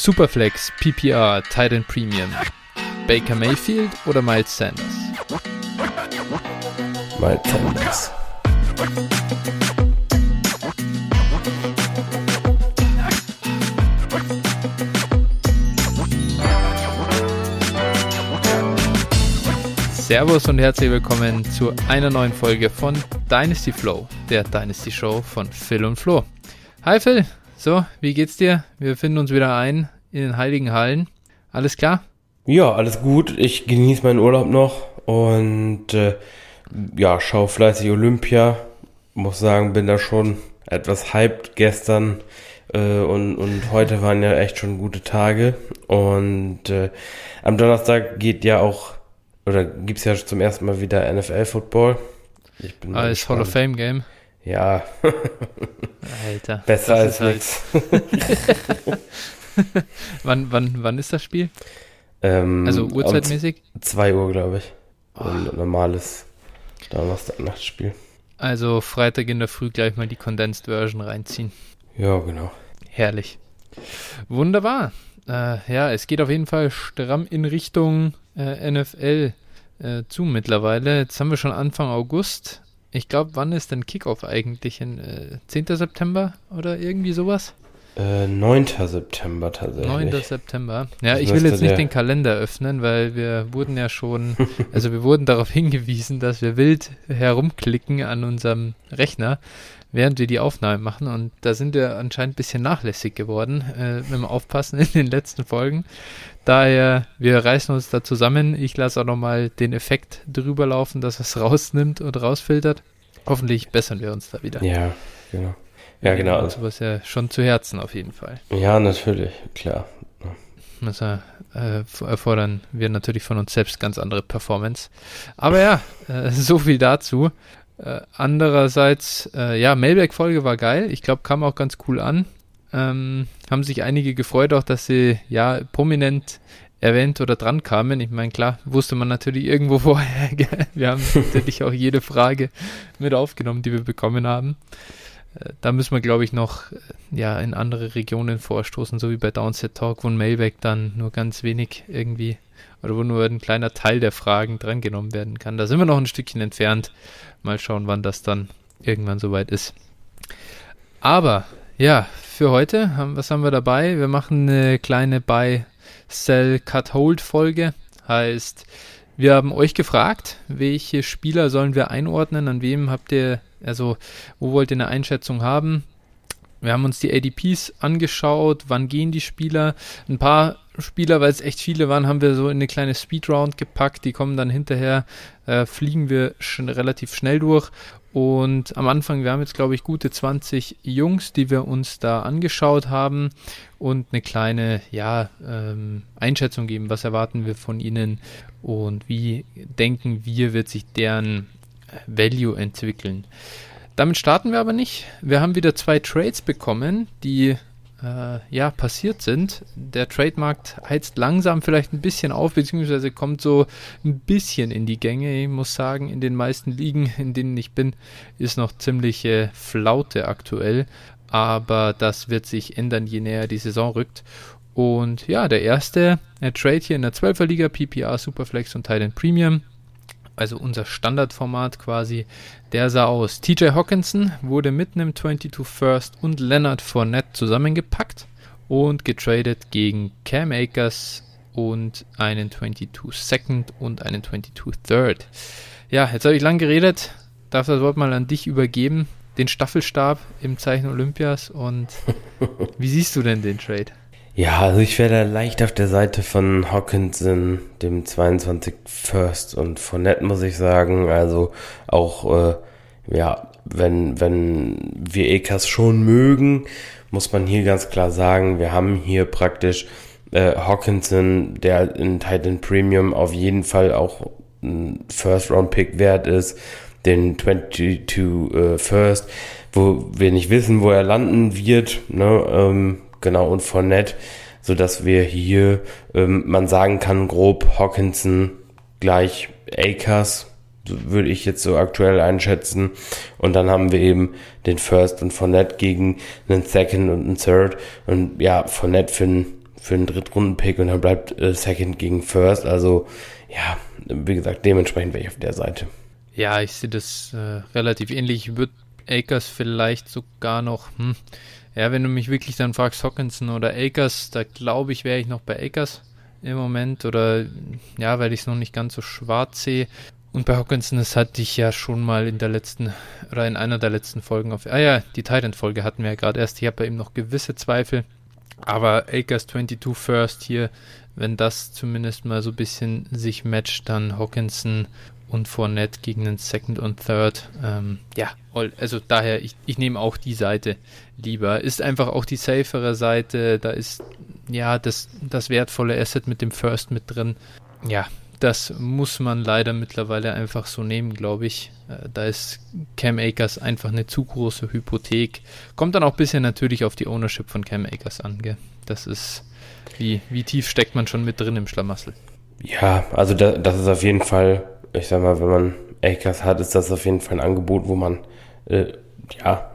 Superflex, PPR, Titan Premium. Baker Mayfield oder Miles Sanders? Miles Sanders. Servus und herzlich willkommen zu einer neuen Folge von Dynasty Flow, der Dynasty Show von Phil und Flo. Hi Phil, so, wie geht's dir? Wir finden uns wieder ein in den Heiligen Hallen. Alles klar? Ja, alles gut. Ich genieße meinen Urlaub noch und äh, ja, schaue fleißig Olympia. Muss sagen, bin da schon etwas hyped gestern äh, und, und heute waren ja echt schon gute Tage. Und äh, am Donnerstag geht ja auch, oder gibt's ja zum ersten Mal wieder NFL-Football. Als Hall of Fame Game. Ja. Alter. Besser als halt nichts. wann, wann, wann ist das Spiel? Ähm, also uhrzeitmäßig? 2 Uhr, glaube ich. Oh. Ein normales Donnerstag-Nachtspiel. Also Freitag in der Früh gleich mal die Condensed Version reinziehen. Ja, genau. Herrlich. Wunderbar. Äh, ja, es geht auf jeden Fall stramm in Richtung äh, NFL äh, zu mittlerweile. Jetzt haben wir schon Anfang August. Ich glaube, wann ist denn Kickoff eigentlich? In, äh, 10. September oder irgendwie sowas? Äh, 9. September tatsächlich. 9. September. Ja, das ich will jetzt nicht den Kalender öffnen, weil wir wurden ja schon, also wir wurden darauf hingewiesen, dass wir wild herumklicken an unserem Rechner, während wir die Aufnahme machen. Und da sind wir anscheinend ein bisschen nachlässig geworden äh, mit dem Aufpassen in den letzten Folgen. Daher, wir reißen uns da zusammen. Ich lasse auch nochmal den Effekt drüber laufen, dass es rausnimmt und rausfiltert. Hoffentlich bessern wir uns da wieder. Ja, genau. Ja, genau. Also sowas ja schon zu Herzen auf jeden Fall. Ja, natürlich, klar. Das äh, erfordern wir natürlich von uns selbst ganz andere Performance. Aber ja, äh, so viel dazu. Äh, andererseits, äh, ja, Mailback-Folge war geil. Ich glaube, kam auch ganz cool an. Ähm, haben sich einige gefreut, auch dass sie ja prominent erwähnt oder dran kamen. Ich meine, klar, wusste man natürlich irgendwo vorher. wir haben natürlich auch jede Frage mit aufgenommen, die wir bekommen haben. Äh, da müssen wir, glaube ich, noch äh, ja, in andere Regionen vorstoßen, so wie bei Downset Talk, wo ein Mailback dann nur ganz wenig irgendwie oder wo nur ein kleiner Teil der Fragen drangenommen werden kann. Da sind wir noch ein Stückchen entfernt. Mal schauen, wann das dann irgendwann soweit ist. Aber ja, für heute, was haben wir dabei? Wir machen eine kleine Buy, Sell, Cut, Hold Folge. Heißt, wir haben euch gefragt, welche Spieler sollen wir einordnen, an wem habt ihr, also wo wollt ihr eine Einschätzung haben? Wir haben uns die ADPs angeschaut, wann gehen die Spieler. Ein paar Spieler, weil es echt viele waren, haben wir so in eine kleine Speedround gepackt. Die kommen dann hinterher, äh, fliegen wir schon relativ schnell durch. Und am Anfang, wir haben jetzt, glaube ich, gute 20 Jungs, die wir uns da angeschaut haben und eine kleine ja, ähm, Einschätzung geben, was erwarten wir von ihnen und wie denken wir, wird sich deren Value entwickeln. Damit starten wir aber nicht. Wir haben wieder zwei Trades bekommen, die äh, ja passiert sind. Der Trademarkt heizt langsam vielleicht ein bisschen auf, beziehungsweise kommt so ein bisschen in die Gänge. Ich muss sagen, in den meisten Ligen, in denen ich bin, ist noch ziemliche Flaute aktuell. Aber das wird sich ändern, je näher die Saison rückt. Und ja, der erste der Trade hier in der 12er Liga, PPR, Superflex und Titan Premium also unser Standardformat quasi, der sah aus. TJ Hawkinson wurde mit einem 22 First und Leonard Fournette zusammengepackt und getradet gegen Cam Akers und einen 22 Second und einen 22 Third. Ja, jetzt habe ich lang geredet, darf das Wort mal an dich übergeben, den Staffelstab im Zeichen Olympias und wie siehst du denn den Trade? Ja, also ich wäre da leicht auf der Seite von Hawkinson, dem 22 First und von Nett muss ich sagen. Also auch, äh, ja, wenn, wenn wir Ekas schon mögen, muss man hier ganz klar sagen, wir haben hier praktisch äh, Hawkinson, der in Titan Premium auf jeden Fall auch ein First-Round-Pick wert ist, den 22 äh, First, wo wir nicht wissen, wo er landen wird, ne, ähm, genau, und Fournette, so dass wir hier, ähm, man sagen kann, grob Hawkinson gleich Akers, würde ich jetzt so aktuell einschätzen. Und dann haben wir eben den First und Fournette gegen einen Second und einen Third. Und ja, Fournette für einen für einen Drittrunden-Pick und dann bleibt äh, Second gegen First. Also ja, wie gesagt, dementsprechend wäre ich auf der Seite. Ja, ich sehe das äh, relativ ähnlich. Ich würde Akers vielleicht sogar noch, hm, ja, wenn du mich wirklich dann fragst, Hawkinson oder Akers, da glaube ich, wäre ich noch bei Akers im Moment oder ja, weil ich es noch nicht ganz so schwarz sehe. Und bei Hawkinson, das hatte ich ja schon mal in der letzten oder in einer der letzten Folgen auf. Ah ja, die Titan-Folge hatten wir ja gerade erst. Ich habe bei ihm noch gewisse Zweifel. Aber Akers 22 First hier, wenn das zumindest mal so ein bisschen sich matcht, dann Hawkinson und Fournette gegen den Second und Third. Ähm, ja, also daher, ich, ich nehme auch die Seite lieber. Ist einfach auch die safere Seite. Da ist ja das, das wertvolle Asset mit dem First mit drin. Ja, das muss man leider mittlerweile einfach so nehmen, glaube ich. Äh, da ist Cam Akers einfach eine zu große Hypothek. Kommt dann auch ein bisschen natürlich auf die Ownership von Cam Akers an. Gell? Das ist, wie, wie tief steckt man schon mit drin im Schlamassel? Ja, also da, das ist auf jeden Fall, ich sag mal, wenn man Akers hat, ist das auf jeden Fall ein Angebot, wo man, äh, ja,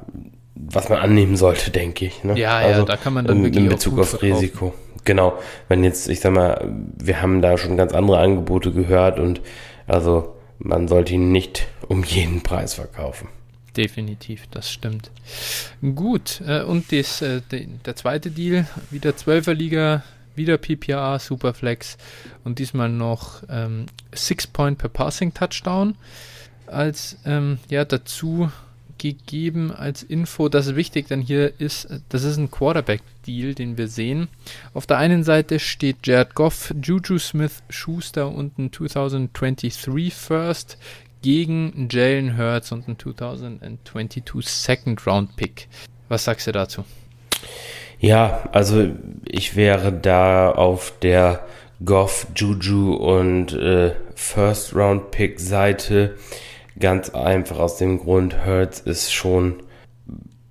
was man annehmen sollte, denke ich. Ne? Ja, also ja, da kann man dann wirklich in Bezug auf verkaufen. Risiko. Genau, wenn jetzt, ich sag mal, wir haben da schon ganz andere Angebote gehört und also man sollte ihn nicht um jeden Preis verkaufen. Definitiv, das stimmt. Gut, äh, und das, äh, der zweite Deal, wieder 12er Liga, wieder PPA, Superflex und diesmal noch ähm, 6 Point per Passing Touchdown als ähm, ja dazu gegeben als Info. Das ist wichtig, denn hier ist, das ist ein Quarterback-Deal, den wir sehen. Auf der einen Seite steht Jared Goff, Juju Smith Schuster und ein 2023 First gegen Jalen Hurts und ein 2022 Second Round Pick. Was sagst du dazu? Ja, also ich wäre da auf der Goff, Juju und äh, First Round Pick Seite. Ganz einfach aus dem Grund, Hertz ist schon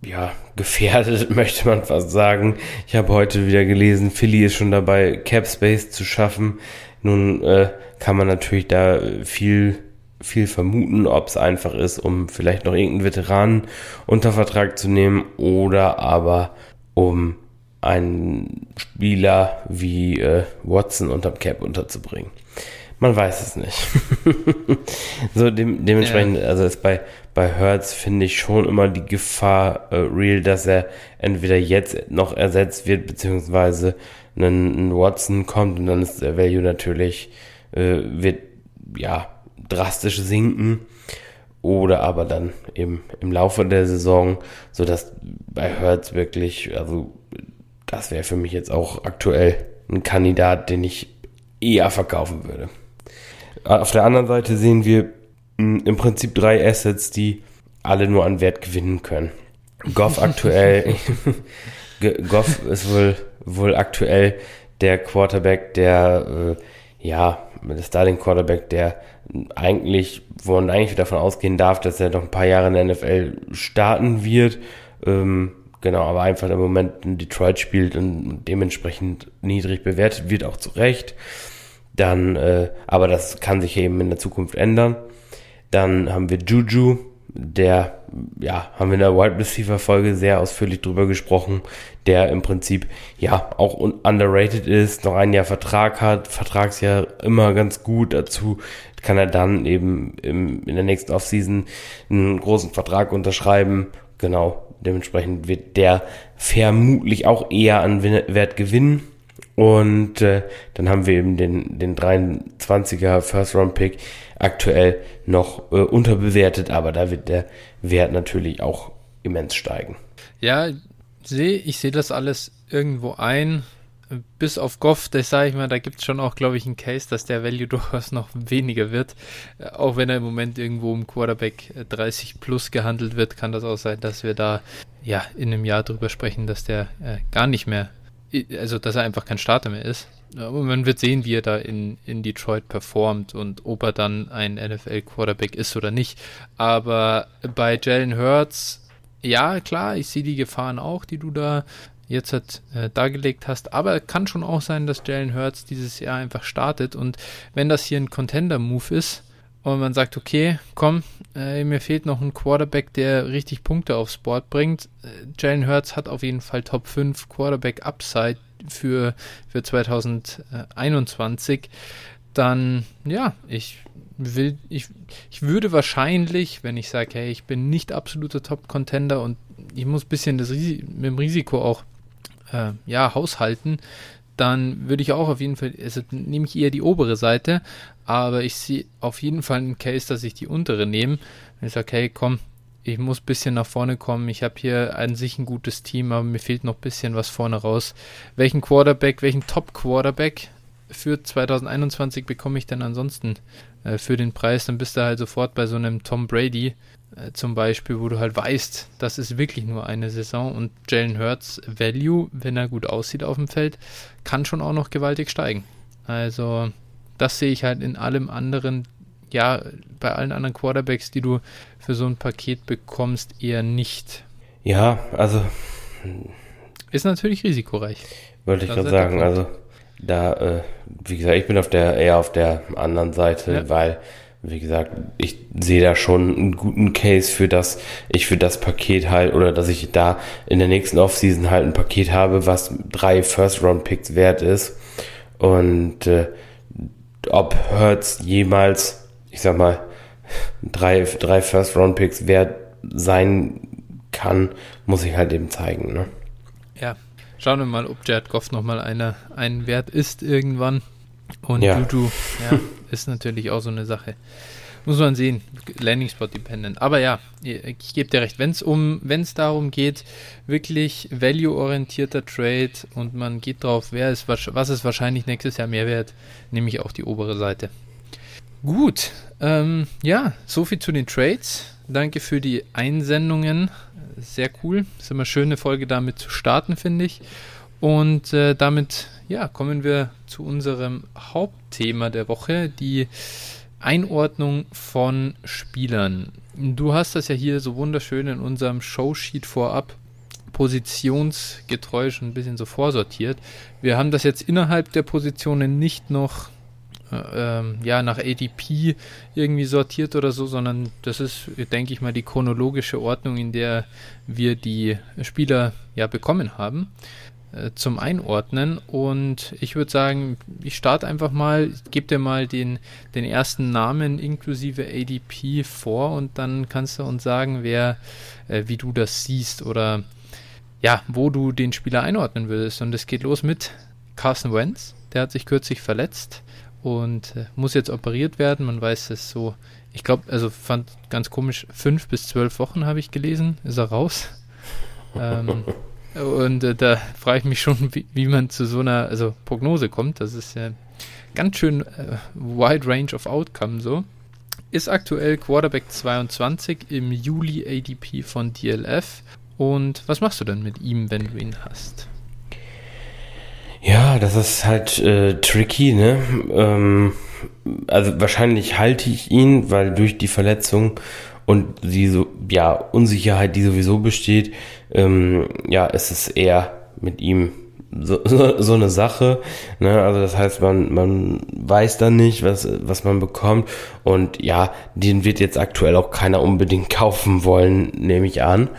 ja, gefährdet, möchte man fast sagen. Ich habe heute wieder gelesen, Philly ist schon dabei, Cap Space zu schaffen. Nun äh, kann man natürlich da viel, viel vermuten, ob es einfach ist, um vielleicht noch irgendeinen Veteranen unter Vertrag zu nehmen oder aber um einen Spieler wie äh, Watson unterm Cap unterzubringen. Man weiß es nicht. so dem, dementsprechend, ja. also ist bei, bei Hertz finde ich schon immer die Gefahr äh, real, dass er entweder jetzt noch ersetzt wird, beziehungsweise ein, ein Watson kommt und dann ist der Value natürlich, äh, wird ja drastisch sinken. Oder aber dann eben im Laufe der Saison, so dass bei Hertz wirklich, also das wäre für mich jetzt auch aktuell ein Kandidat, den ich eher verkaufen würde. Auf der anderen Seite sehen wir hm, im Prinzip drei Assets, die alle nur an Wert gewinnen können. Goff aktuell, Goff ist wohl, wohl aktuell der Quarterback, der, äh, ja, der Starting Quarterback, der eigentlich, wo man eigentlich davon ausgehen darf, dass er noch ein paar Jahre in der NFL starten wird. Ähm, genau, aber einfach im Moment in Detroit spielt und dementsprechend niedrig bewertet wird, auch zu Recht. Dann, äh, aber das kann sich eben in der Zukunft ändern. Dann haben wir Juju, der, ja, haben wir in der Wide Receiver Folge sehr ausführlich drüber gesprochen, der im Prinzip, ja, auch underrated ist, noch ein Jahr Vertrag hat, Vertragsjahr immer ganz gut dazu, kann er dann eben im, in der nächsten Offseason einen großen Vertrag unterschreiben. Genau, dementsprechend wird der vermutlich auch eher an Wert gewinnen und äh, dann haben wir eben den, den 23er First Round Pick aktuell noch äh, unterbewertet, aber da wird der Wert natürlich auch immens steigen. Ja, seh, ich sehe das alles irgendwo ein. Bis auf Goff, das sage ich mal, da gibt es schon auch, glaube ich, einen Case, dass der Value durchaus noch weniger wird. Äh, auch wenn er im Moment irgendwo im Quarterback 30 äh, plus gehandelt wird, kann das auch sein, dass wir da ja in einem Jahr drüber sprechen, dass der äh, gar nicht mehr also dass er einfach kein Starter mehr ist. Aber man wird sehen, wie er da in, in Detroit performt und ob er dann ein NFL-Quarterback ist oder nicht. Aber bei Jalen Hurts, ja, klar, ich sehe die Gefahren auch, die du da jetzt halt, äh, dargelegt hast. Aber kann schon auch sein, dass Jalen Hurts dieses Jahr einfach startet. Und wenn das hier ein Contender-Move ist, und man sagt, okay, komm, äh, mir fehlt noch ein Quarterback, der richtig Punkte aufs Board bringt. Äh, Jalen Hurts hat auf jeden Fall Top 5 Quarterback Upside für, für 2021, dann ja, ich will, ich, ich würde wahrscheinlich, wenn ich sage, hey, ich bin nicht absoluter Top-Contender und ich muss ein bisschen das Ris mit dem Risiko auch äh, ja, haushalten, dann würde ich auch auf jeden Fall, also nehme ich eher die obere Seite, aber ich sehe auf jeden Fall einen Case, dass ich die untere nehme. Wenn ich sage, hey, komm, ich muss ein bisschen nach vorne kommen. Ich habe hier an sich ein gutes Team, aber mir fehlt noch ein bisschen was vorne raus. Welchen Quarterback, welchen Top-Quarterback für 2021 bekomme ich denn ansonsten äh, für den Preis? Dann bist du halt sofort bei so einem Tom Brady zum Beispiel, wo du halt weißt, das ist wirklich nur eine Saison und Jalen Hurts Value, wenn er gut aussieht auf dem Feld, kann schon auch noch gewaltig steigen. Also das sehe ich halt in allem anderen, ja, bei allen anderen Quarterbacks, die du für so ein Paket bekommst, eher nicht. Ja, also ist natürlich risikoreich. Wollte ich gerade sagen, also da, äh, wie gesagt, ich bin auf der eher auf der anderen Seite, ja. weil wie gesagt, ich sehe da schon einen guten Case für das, ich für das Paket halt, oder dass ich da in der nächsten Offseason halt ein Paket habe, was drei First-Round-Picks wert ist. Und äh, ob Hertz jemals, ich sag mal, drei, drei First-Round-Picks wert sein kann, muss ich halt eben zeigen. Ne? Ja, schauen wir mal, ob Jared Goff nochmal einer, ein Wert ist irgendwann. Und ja. Juju, ja, ist natürlich auch so eine Sache. Muss man sehen, Landing Spot dependent. Aber ja, ich gebe dir recht, wenn es um, wenn es darum geht, wirklich value-orientierter Trade und man geht drauf, wer ist, was ist wahrscheinlich nächstes Jahr mehr wert, nehme ich auch die obere Seite. Gut, ähm, ja, soviel zu den Trades. Danke für die Einsendungen. Sehr cool. Ist immer schön, eine Folge damit zu starten, finde ich. Und äh, damit ja, kommen wir zu unserem Hauptthema der Woche, die Einordnung von Spielern. Du hast das ja hier so wunderschön in unserem Showsheet vorab positionsgetreu schon ein bisschen so vorsortiert. Wir haben das jetzt innerhalb der Positionen nicht noch äh, ähm, ja, nach ADP irgendwie sortiert oder so, sondern das ist, denke ich mal, die chronologische Ordnung, in der wir die Spieler ja bekommen haben. Äh, zum Einordnen. Und ich würde sagen, ich starte einfach mal, gebe dir mal den, den ersten Namen inklusive ADP vor und dann kannst du uns sagen, wer, äh, wie du das siehst oder ja, wo du den Spieler einordnen würdest. Und es geht los mit Carson Wentz. Der hat sich kürzlich verletzt und äh, muss jetzt operiert werden. Man weiß es so, ich glaube, also fand ganz komisch, fünf bis zwölf Wochen habe ich gelesen, ist er raus. ähm, und äh, da frage ich mich schon, wie, wie, man zu so einer also Prognose kommt. Das ist ja ganz schön äh, wide range of outcome so. Ist aktuell Quarterback 22 im Juli ADP von DLF. Und was machst du denn mit ihm, wenn du ihn hast? Ja, das ist halt äh, tricky, ne? Ähm, also wahrscheinlich halte ich ihn, weil durch die Verletzung und die so, ja, Unsicherheit, die sowieso besteht, ähm, ja, ist es eher mit ihm so, so, so eine Sache. Ne? Also das heißt, man, man weiß dann nicht, was, was man bekommt. Und ja, den wird jetzt aktuell auch keiner unbedingt kaufen wollen, nehme ich an.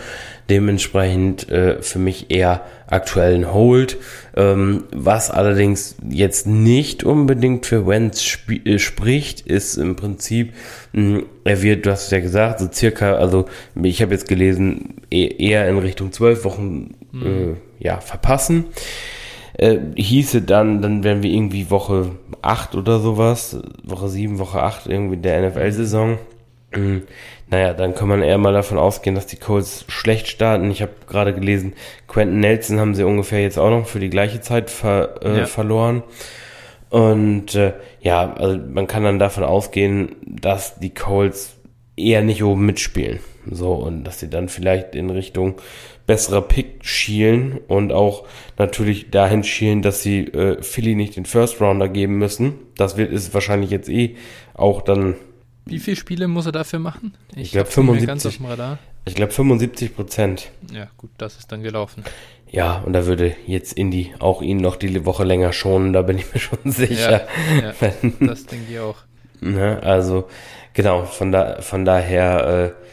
Dementsprechend äh, für mich eher aktuell ein Hold. Ähm, was allerdings jetzt nicht unbedingt für Wentz sp äh, spricht, ist im Prinzip, mh, hm, er wird, du hast es ja gesagt, so circa, also ich habe jetzt gelesen, e eher in Richtung zwölf Wochen mhm. äh, ja, verpassen. Äh, hieße dann, dann wären wir irgendwie Woche 8 oder sowas, Woche 7, Woche 8 irgendwie der NFL-Saison. Naja, dann kann man eher mal davon ausgehen, dass die Colts schlecht starten. Ich habe gerade gelesen, Quentin Nelson haben sie ungefähr jetzt auch noch für die gleiche Zeit ver äh, ja. verloren. Und äh, ja, also man kann dann davon ausgehen, dass die Colts eher nicht oben mitspielen. So, und dass sie dann vielleicht in Richtung besserer Pick schielen und auch natürlich dahin schielen, dass sie äh, Philly nicht den First Rounder geben müssen. Das wird ist wahrscheinlich jetzt eh auch dann wie viele Spiele muss er dafür machen? Ich, ich glaube 75. Ich glaube 75 Prozent. Ja, gut, das ist dann gelaufen. Ja, und da würde jetzt Indy auch ihn noch die Woche länger schonen, da bin ich mir schon sicher. Ja, ja das denke ich auch. Ne, also, genau, von, da, von daher, äh,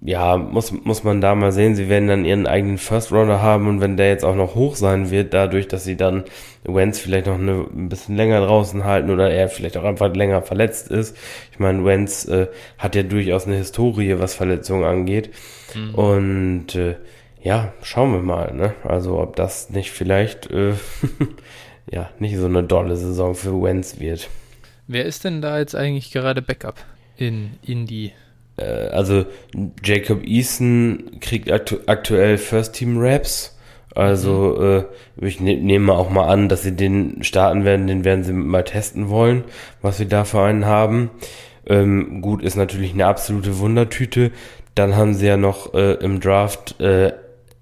ja, muss, muss man da mal sehen. Sie werden dann ihren eigenen First Rounder haben und wenn der jetzt auch noch hoch sein wird, dadurch, dass sie dann Wenz vielleicht noch eine, ein bisschen länger draußen halten oder er vielleicht auch einfach länger verletzt ist. Ich meine, Wenz äh, hat ja durchaus eine Historie, was Verletzungen angeht. Mhm. Und äh, ja, schauen wir mal, ne? Also ob das nicht vielleicht äh, ja nicht so eine dolle Saison für Wenz wird. Wer ist denn da jetzt eigentlich gerade Backup in Indy? Äh, also Jacob Eason kriegt aktu aktuell First Team Raps. Also äh, ich ne nehme auch mal an, dass sie den starten werden, den werden sie mal testen wollen, was wir da für einen haben. Ähm, gut, ist natürlich eine absolute Wundertüte. Dann haben sie ja noch äh, im Draft äh,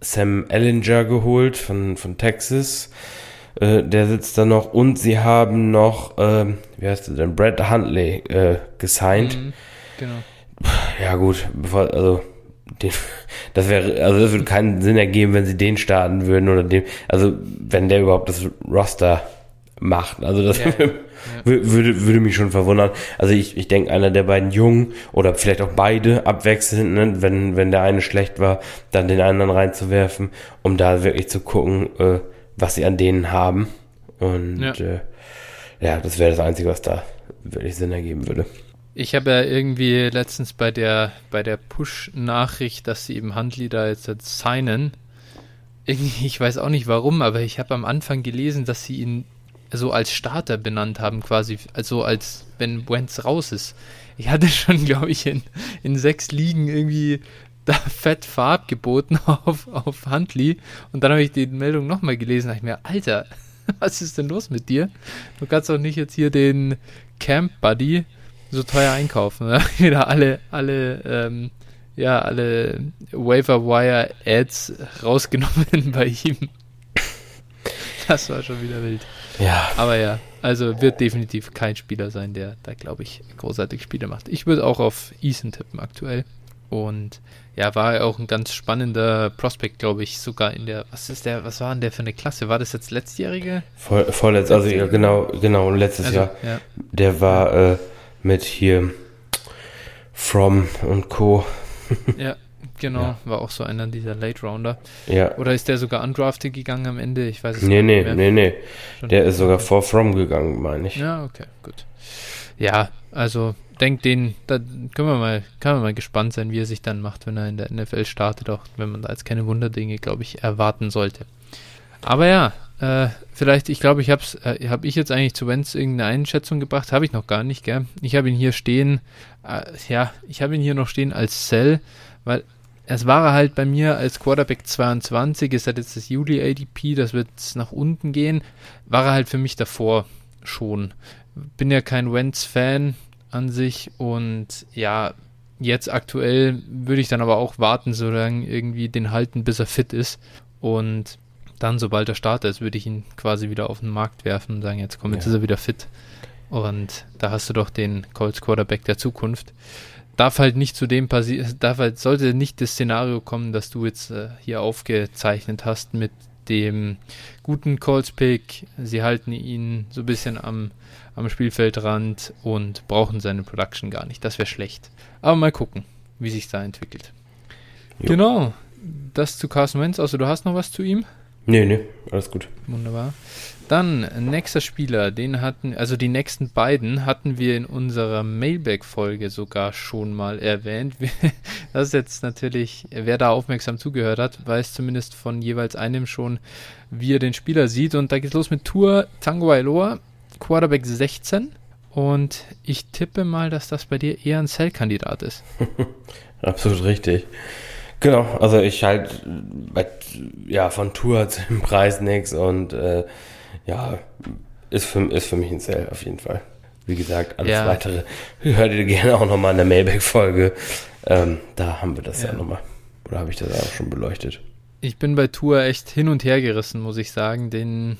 Sam Ellinger geholt von, von Texas. Äh, der sitzt da noch. Und sie haben noch, äh, wie heißt der denn, Brad Huntley äh, gesigned. Mhm, genau. Ja, gut, bevor, also den, das wäre, also das würde keinen Sinn ergeben, wenn sie den starten würden oder dem, also wenn der überhaupt das Roster macht. Also das ja, ja. würde, würde mich schon verwundern. Also ich, ich denke, einer der beiden Jungen oder vielleicht auch beide abwechselnd, ne, wenn, wenn der eine schlecht war, dann den anderen reinzuwerfen, um da wirklich zu gucken, äh, was sie an denen haben. Und ja, äh, ja das wäre das Einzige, was da wirklich Sinn ergeben würde. Ich habe ja irgendwie letztens bei der, bei der Push-Nachricht, dass sie eben Handli da jetzt signen, irgendwie, ich weiß auch nicht warum, aber ich habe am Anfang gelesen, dass sie ihn so als Starter benannt haben, quasi, also als wenn Wentz raus ist. Ich hatte schon, glaube ich, in, in sechs Ligen irgendwie da fett Farb geboten auf, auf Huntley und dann habe ich die Meldung nochmal gelesen, da ich mir, Alter, was ist denn los mit dir? Du kannst doch nicht jetzt hier den Camp Buddy so teuer einkaufen. Ne? Wieder alle, alle, ähm, ja, alle Waiver Wire Ads rausgenommen bei ihm. Das war schon wieder wild. Ja. Aber ja, also wird definitiv kein Spieler sein, der da, glaube ich, großartig Spiele macht. Ich würde auch auf Eason tippen aktuell. Und ja, war ja auch ein ganz spannender Prospekt, glaube ich, sogar in der, was ist der, was war denn der für eine Klasse? War das jetzt letztjährige? Vor, vorletzt, also ja, genau, genau, letztes also, Jahr. Ja. Der war äh, mit hier From und Co. ja, genau, ja. war auch so einer dieser Late Rounder. Ja. Oder ist der sogar undrafted gegangen am Ende? Ich weiß es nee, nicht. Nee, nee, nee, nee. Der ist sogar vor From gegangen, meine ich. Ja, okay, gut. Ja, also denk den, da können wir mal, kann man mal gespannt sein, wie er sich dann macht, wenn er in der NFL startet, auch wenn man da jetzt keine Wunderdinge, glaube ich, erwarten sollte. Aber ja, äh, vielleicht, ich glaube, ich habe äh, hab ich jetzt eigentlich zu Wenz irgendeine Einschätzung gebracht, habe ich noch gar nicht, gell? Ich habe ihn hier stehen, äh, ja, ich habe ihn hier noch stehen als Cell, weil es war halt bei mir als Quarterback 22, ist halt jetzt das Juli ADP, das wird nach unten gehen, war er halt für mich davor schon. Bin ja kein Wentz-Fan an sich und ja, jetzt aktuell würde ich dann aber auch warten, solange irgendwie den halten, bis er fit ist und dann, sobald er startet ist, würde ich ihn quasi wieder auf den Markt werfen und sagen, jetzt komm, jetzt ja. ist er wieder fit. Und da hast du doch den Colts Quarterback der Zukunft. Darf halt nicht zu dem passieren, darf halt, sollte nicht das Szenario kommen, dass du jetzt äh, hier aufgezeichnet hast mit dem guten Colts Pick. Sie halten ihn so ein bisschen am, am Spielfeldrand und brauchen seine Production gar nicht. Das wäre schlecht. Aber mal gucken, wie sich da entwickelt. Jo. Genau. Das zu Carson Wentz. Also du hast noch was zu ihm? Nee, nee, alles gut. Wunderbar. Dann, nächster Spieler, den hatten, also die nächsten beiden hatten wir in unserer Mailback-Folge sogar schon mal erwähnt. Das ist jetzt natürlich, wer da aufmerksam zugehört hat, weiß zumindest von jeweils einem schon, wie er den Spieler sieht. Und da geht's los mit Tour Tango Ailoa, Quarterback 16. Und ich tippe mal, dass das bei dir eher ein Cell-Kandidat ist. Absolut richtig. Genau, also ich halt ja von Tour zu dem Preis nichts und äh, ja, ist für, ist für mich ein Sale auf jeden Fall. Wie gesagt, alles ja. weitere hört ihr gerne auch nochmal in der Mailback-Folge. Ähm, da haben wir das ja, ja nochmal. Oder habe ich das auch schon beleuchtet? Ich bin bei Tour echt hin und her gerissen, muss ich sagen. Den,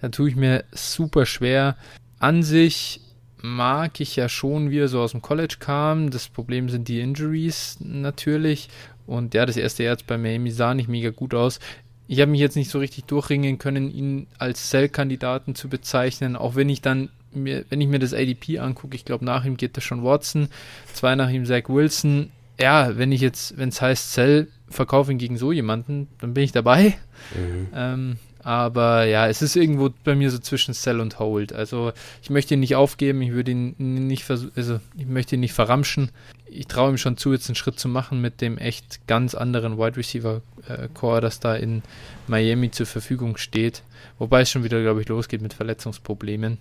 da tue ich mir super schwer. An sich mag ich ja schon, wie er so aus dem College kam. Das Problem sind die Injuries natürlich. Und ja, das erste Jahr bei Miami sah nicht mega gut aus. Ich habe mich jetzt nicht so richtig durchringen können, ihn als Cell-Kandidaten zu bezeichnen, auch wenn ich dann mir, wenn ich mir das ADP angucke, ich glaube, nach ihm geht das schon Watson, zwei nach ihm Zach Wilson. ja, wenn ich jetzt, wenn es heißt, Sell, verkaufe ihn gegen so jemanden, dann bin ich dabei. Mhm. Ähm, aber ja, es ist irgendwo bei mir so zwischen Sell und Hold. Also ich möchte ihn nicht aufgeben, ich würde ihn nicht also ich möchte ihn nicht verramschen. Ich traue ihm schon zu, jetzt einen Schritt zu machen mit dem echt ganz anderen Wide Receiver äh, Core, das da in Miami zur Verfügung steht. Wobei es schon wieder, glaube ich, losgeht mit Verletzungsproblemen.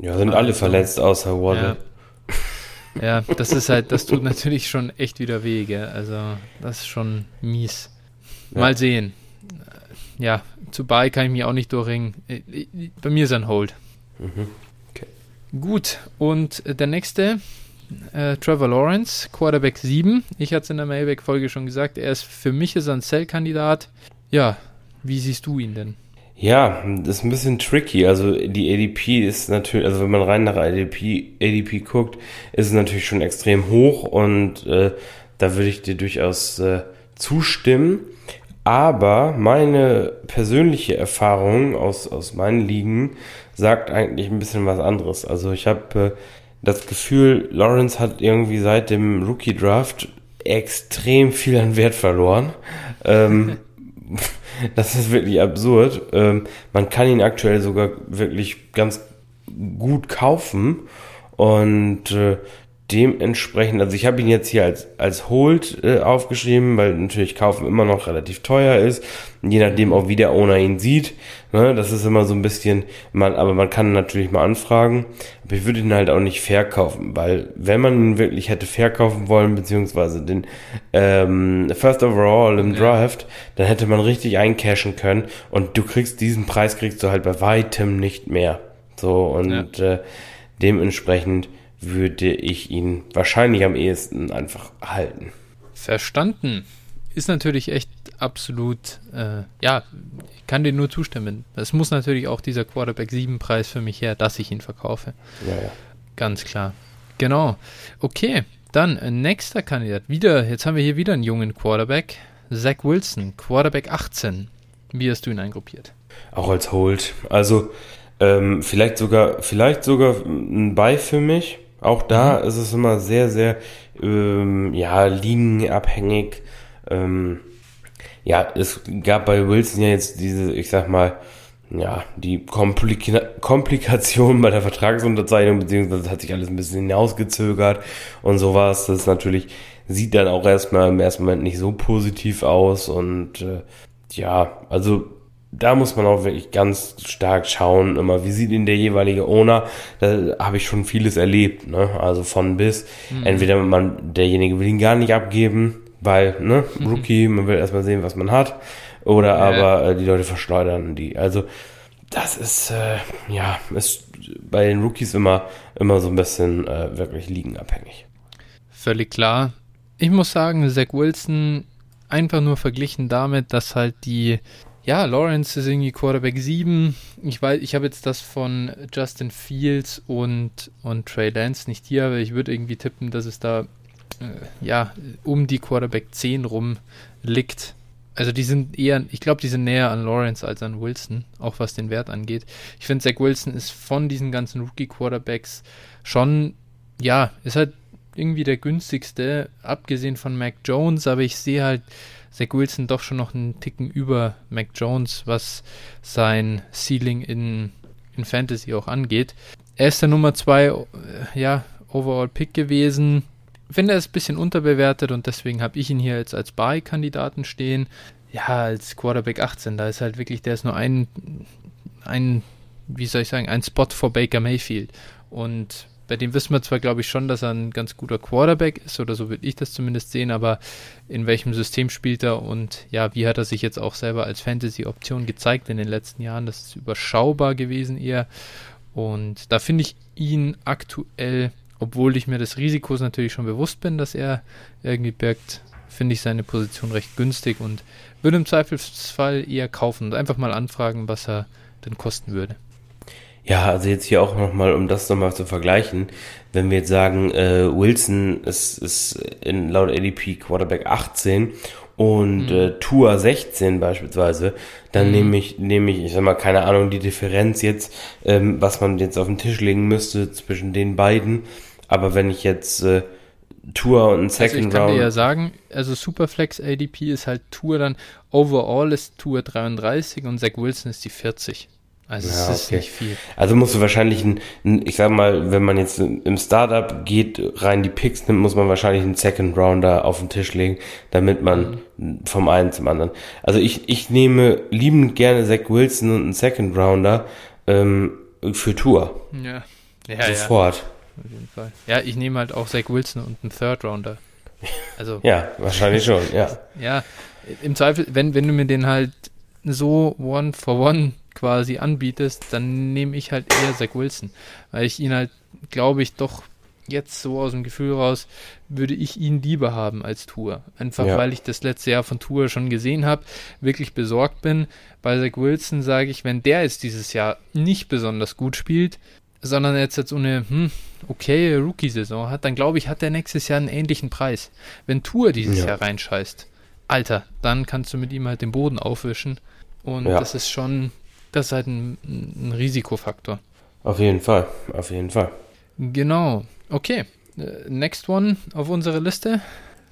Ja, sind alle also, verletzt außer Waddle. Ja. ja, das ist halt, das tut natürlich schon echt wieder weh, gell? Also, das ist schon mies. Mal ja. sehen. Ja, zu Bay kann ich mich auch nicht durchringen. Äh, bei mir ist ein Hold. Mhm. Okay. Gut, und der nächste, äh, Trevor Lawrence, Quarterback 7. Ich hatte es in der Mailback-Folge schon gesagt, er ist für mich ist ein Cell-Kandidat. Ja, wie siehst du ihn denn? Ja, das ist ein bisschen tricky. Also die ADP ist natürlich, also wenn man rein nach ADP, ADP guckt, ist es natürlich schon extrem hoch und äh, da würde ich dir durchaus äh, zustimmen. Aber meine persönliche Erfahrung aus, aus meinen Ligen sagt eigentlich ein bisschen was anderes. Also ich habe äh, das Gefühl, Lawrence hat irgendwie seit dem Rookie Draft extrem viel an Wert verloren. Ähm, das ist wirklich absurd. Ähm, man kann ihn aktuell sogar wirklich ganz gut kaufen. Und äh, dementsprechend, also ich habe ihn jetzt hier als, als Hold äh, aufgeschrieben, weil natürlich Kaufen immer noch relativ teuer ist, je nachdem auch wie der Owner ihn sieht. Ne, das ist immer so ein bisschen, man, aber man kann natürlich mal anfragen. Aber ich würde ihn halt auch nicht verkaufen, weil wenn man ihn wirklich hätte verkaufen wollen, beziehungsweise den ähm, First Overall im Draft, dann hätte man richtig eincashen können und du kriegst diesen Preis kriegst du halt bei weitem nicht mehr. So und ja. äh, dementsprechend würde ich ihn wahrscheinlich am ehesten einfach halten. Verstanden. Ist natürlich echt absolut, äh, ja, ich kann dir nur zustimmen. Es muss natürlich auch dieser Quarterback 7 Preis für mich her, dass ich ihn verkaufe. Ja, ja. Ganz klar. Genau. Okay, dann äh, nächster Kandidat. Wieder, jetzt haben wir hier wieder einen jungen Quarterback. Zach Wilson, Quarterback 18. Wie hast du ihn eingruppiert? Auch als Hold. Also ähm, vielleicht sogar, vielleicht sogar ein Buy für mich. Auch da mhm. ist es immer sehr, sehr, ähm, ja, linienabhängig. Ähm, ja, es gab bei Wilson ja jetzt diese, ich sag mal, ja, die Komplika Komplikation bei der Vertragsunterzeichnung, beziehungsweise hat sich alles ein bisschen hinausgezögert und sowas. Das ist natürlich, sieht dann auch erstmal im ersten Moment nicht so positiv aus und äh, ja, also da muss man auch wirklich ganz stark schauen, immer, wie sieht ihn der jeweilige Owner. Da habe ich schon vieles erlebt, ne? Also von bis. Mhm. Entweder man, derjenige will ihn gar nicht abgeben, weil, ne, mhm. Rookie, man will erstmal sehen, was man hat. Oder ja. aber äh, die Leute verschleudern die. Also, das ist, äh, ja, ist bei den Rookies immer, immer so ein bisschen äh, wirklich liegenabhängig. Völlig klar. Ich muss sagen, Zach Wilson einfach nur verglichen damit, dass halt die ja, Lawrence ist irgendwie Quarterback 7. Ich weiß, ich habe jetzt das von Justin Fields und, und Trey Lance nicht hier, aber ich würde irgendwie tippen, dass es da äh, ja um die Quarterback 10 rum liegt. Also die sind eher, ich glaube, die sind näher an Lawrence als an Wilson, auch was den Wert angeht. Ich finde, Zach Wilson ist von diesen ganzen Rookie-Quarterbacks schon, ja, ist halt irgendwie der günstigste, abgesehen von Mac Jones, aber ich sehe halt Zach Wilson doch schon noch einen Ticken über Mac Jones, was sein Ceiling in, in Fantasy auch angeht. Er ist der Nummer 2, äh, ja, Overall Pick gewesen. Ich finde, er ist ein bisschen unterbewertet und deswegen habe ich ihn hier jetzt als Buy-Kandidaten stehen. Ja, als Quarterback 18, da ist halt wirklich, der ist nur ein, ein, wie soll ich sagen, ein Spot vor Baker Mayfield. Und bei dem wissen wir zwar, glaube ich, schon, dass er ein ganz guter Quarterback ist, oder so würde ich das zumindest sehen, aber in welchem System spielt er und ja, wie hat er sich jetzt auch selber als Fantasy-Option gezeigt in den letzten Jahren? Das ist überschaubar gewesen eher. Und da finde ich ihn aktuell, obwohl ich mir des Risikos natürlich schon bewusst bin, dass er irgendwie birgt, finde ich seine Position recht günstig und würde im Zweifelsfall eher kaufen und einfach mal anfragen, was er denn kosten würde. Ja, also jetzt hier auch nochmal, um das nochmal zu vergleichen, wenn wir jetzt sagen, äh, Wilson ist, ist in, laut ADP Quarterback 18 und mhm. äh, Tour 16 beispielsweise, dann mhm. nehme ich, nehme ich, ich sag mal, keine Ahnung, die Differenz jetzt, ähm, was man jetzt auf den Tisch legen müsste zwischen den beiden. Aber wenn ich jetzt äh, Tour und ein Also ich Second kann dir ja sagen, also Superflex ADP ist halt Tour dann, overall ist Tour 33 und Zach Wilson ist die 40. Also Ja, es ist okay. nicht viel. Also musst du wahrscheinlich, ein, ein, ich sag mal, wenn man jetzt im Startup geht, rein die Picks nimmt, muss man wahrscheinlich einen Second Rounder auf den Tisch legen, damit man vom einen zum anderen. Also ich, ich nehme liebend gerne Zach Wilson und einen Second Rounder ähm, für Tour. Ja. Ja, ja, Sofort. auf jeden Fall. Ja, ich nehme halt auch Zach Wilson und einen Third Rounder. Also, Ja, wahrscheinlich schon, ja. ja, im Zweifel, wenn, wenn du mir den halt so one for one quasi anbietest, dann nehme ich halt eher Zach Wilson. Weil ich ihn halt, glaube ich, doch jetzt so aus dem Gefühl raus, würde ich ihn lieber haben als Tour. Einfach Ja. weil ich das letzte Jahr von Tour schon gesehen habe, wirklich besorgt bin. Bei Zach Wilson sage ich, wenn der jetzt dieses Jahr nicht besonders gut spielt, sondern jetzt jetzt so eine hm, okay Rookie-Saison hat, dann glaube ich, hat der nächstes Jahr einen ähnlichen Preis. Wenn Tour dieses Ja. Jahr reinscheißt, Alter, dann kannst du mit ihm halt den Boden aufwischen. Und Ja. das ist schon, das ist halt ein, ein Risikofaktor. Auf jeden Fall, auf jeden Fall. Genau. Okay. Äh, Next one auf unserer Liste.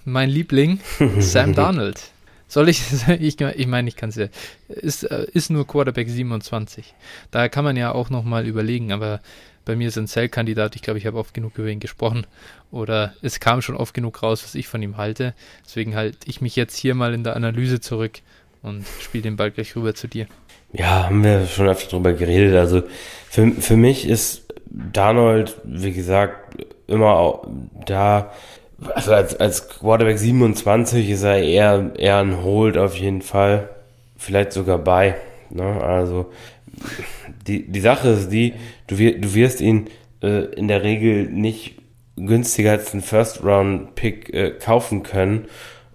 Mein Liebling, Sam Darnold. Soll ich, ich, ich meine, ich kann es ja. Ist, äh, ist nur Quarterback 27. Da kann man ja auch nochmal überlegen, aber bei mir ist ein Cell-Kandidat. Ich glaube, ich habe oft genug über ihn gesprochen. Oder es kam schon oft genug raus, was ich von ihm halte. Deswegen halte ich mich jetzt hier mal in der Analyse zurück und spiele den Ball gleich rüber zu dir. Ja, haben wir schon öfter drüber geredet. Also für, für mich ist Darnold, wie gesagt, immer au- da, also als, als Quarterback 27 ist er eher, eher ein Hold auf jeden Fall. Vielleicht sogar bei. Ne? Also die, die Sache ist die, du, wir, du wirst ihn äh, in der Regel nicht günstiger als einen First-Round-Pick äh, kaufen können.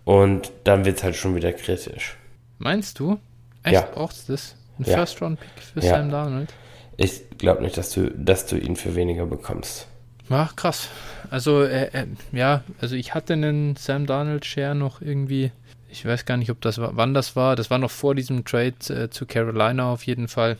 Und dann wird's halt schon wieder kritisch. Meinst du? Echt Ja. brauchst du das? Ein Ja. First-Round-Pick für Ja. Sam Darnold? Ich glaube nicht, dass du, dass du ihn für weniger bekommst. Ach, krass. Also, äh, äh, ja, also ich hatte einen Sam Darnold Share noch irgendwie. Ich weiß gar nicht, ob das war, wann das war. Das war noch vor diesem Trade äh, zu Carolina auf jeden Fall.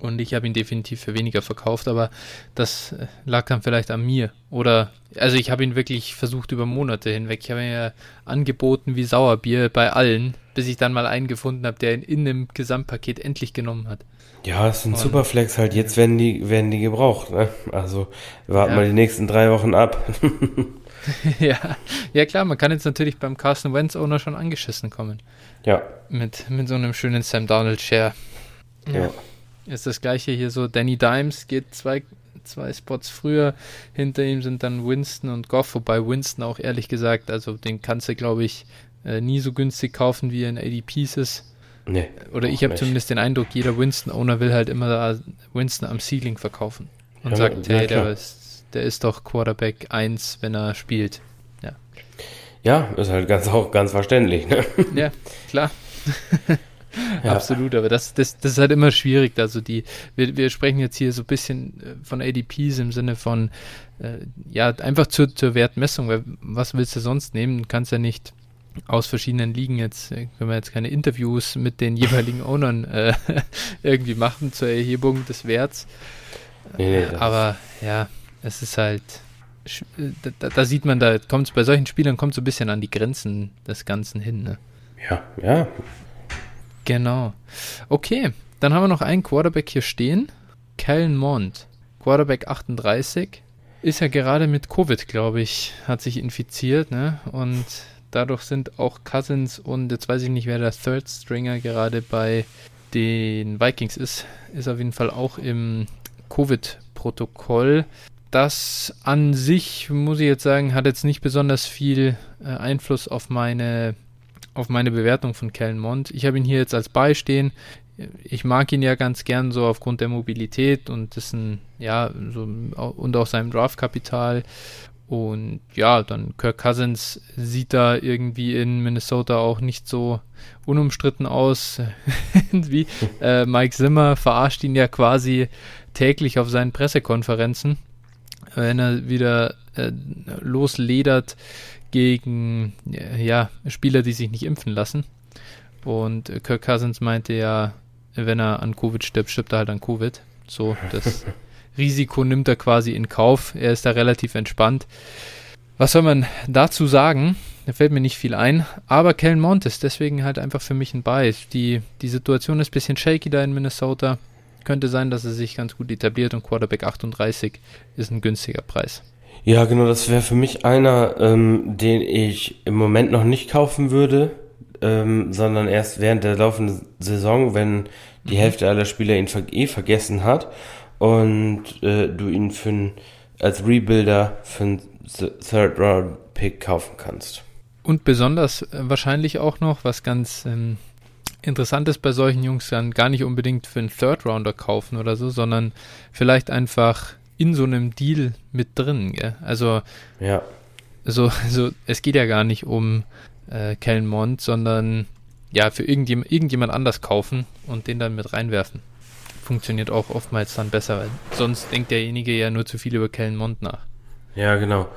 Und ich habe ihn definitiv für weniger verkauft, aber das äh, lag dann vielleicht an mir. Oder, also ich habe ihn wirklich versucht über Monate hinweg. Ich habe ihn ja angeboten wie Sauerbier bei allen, bis ich dann mal einen gefunden habe, der ihn in dem Gesamtpaket endlich genommen hat. Ja, es ist ein Und- Superflex halt. Jetzt werden die, werden die gebraucht, ne? Also, warten Ja. mal die nächsten drei Wochen ab. ja, ja klar, man kann jetzt natürlich beim Carson Wentz Owner schon angeschissen kommen. ja, Mit, mit so einem schönen Sam Donald Share. ja. Ist das gleiche hier so. Danny Dimes geht zwei, zwei Spots früher. Hinter ihm sind dann Winston und Goff, wobei Winston auch ehrlich gesagt, also den kannst du, glaube ich, äh, nie so günstig kaufen, wie er in ADPs ist. Nee. Oder ich habe zumindest den Eindruck, jeder Winston-Owner will halt immer da Winston am Ceiling verkaufen. Und Ja, sagt, ja, hey, der ist, der ist doch Quarterback 1, wenn er spielt. Ja, ist halt ganz auch ganz verständlich, ne? Ja, klar. Ja. Absolut, aber das, das, das ist halt immer schwierig. Also die, wir, wir sprechen jetzt hier so ein bisschen äh, von ADPs im Sinne von, äh, ja, einfach zur, zur Wertmessung, weil was willst du sonst nehmen? Du kannst ja nicht aus verschiedenen Ligen jetzt, äh, können wir jetzt keine Interviews mit den jeweiligen Ownern äh, irgendwie machen zur Erhebung des Werts. Nee, nee, Aber ja, es ist halt, äh, da, da- da sieht man, da kommt es bei solchen Spielern kommt so ein bisschen an die Grenzen des Ganzen hin, ne? Ja, ja. Genau. Okay, dann haben wir noch einen Quarterback hier stehen. Kellen Mond, Quarterback 38, ist ja gerade mit Covid, glaube ich, hat sich infiziert, ne? Und dadurch sind auch Cousins und jetzt weiß ich nicht, wer der Third Stringer gerade bei den Vikings ist, ist auf jeden Fall auch im Covid-Protokoll. Das an sich, muss ich jetzt sagen, hat jetzt nicht besonders viel äh, Einfluss auf meine auf meine Bewertung von Kellen Mond. Ich habe ihn hier jetzt als beistehen. Ich mag ihn ja ganz gern so aufgrund der Mobilität und dessen, ja, so, und auch seinem Draftkapital. Und ja, dann Kirk Cousins sieht da irgendwie in Minnesota auch nicht so unumstritten aus wie äh, Mike Zimmer verarscht ihn ja quasi täglich auf seinen Pressekonferenzen, wenn er wieder äh, losledert gegen ja, Spieler, die sich nicht impfen lassen. Und äh, Kirk Cousins meinte ja, wenn er an Covid stirbt, stirbt er halt an Covid. So, das Risiko nimmt er quasi in Kauf. Er ist da relativ entspannt. Was soll man dazu sagen? Da fällt mir nicht viel ein. Aber Kellen Mond ist deswegen halt einfach für mich ein Bias. Die, die Situation ist ein bisschen shaky da in Minnesota. Könnte sein, dass er sich ganz gut etabliert und Quarterback 38 ist ein günstiger Preis. Ja, genau, das wäre für mich einer, ähm, den ich im Moment noch nicht kaufen würde, ähm, sondern erst während der laufenden Saison, wenn die mhm. Hälfte aller Spieler ihn eh vergessen hat und äh, du ihn für ein, als Rebuilder für einen Third-Round-Pick kaufen kannst. Und besonders äh, wahrscheinlich auch noch, was ganz ähm, interessant ist bei solchen Jungs, dann gar nicht unbedingt für einen Third Rounder kaufen oder so, sondern vielleicht einfach in so einem Deal mit drin. Gell? Also, ja. so, also es geht ja gar nicht um äh, Kellen Mond, sondern ja, für irgendjemand, irgendjemand anders kaufen und den dann mit reinwerfen. Funktioniert auch oftmals dann besser, weil sonst denkt derjenige ja nur zu viel über Kellen Mond nach. Ja, genau.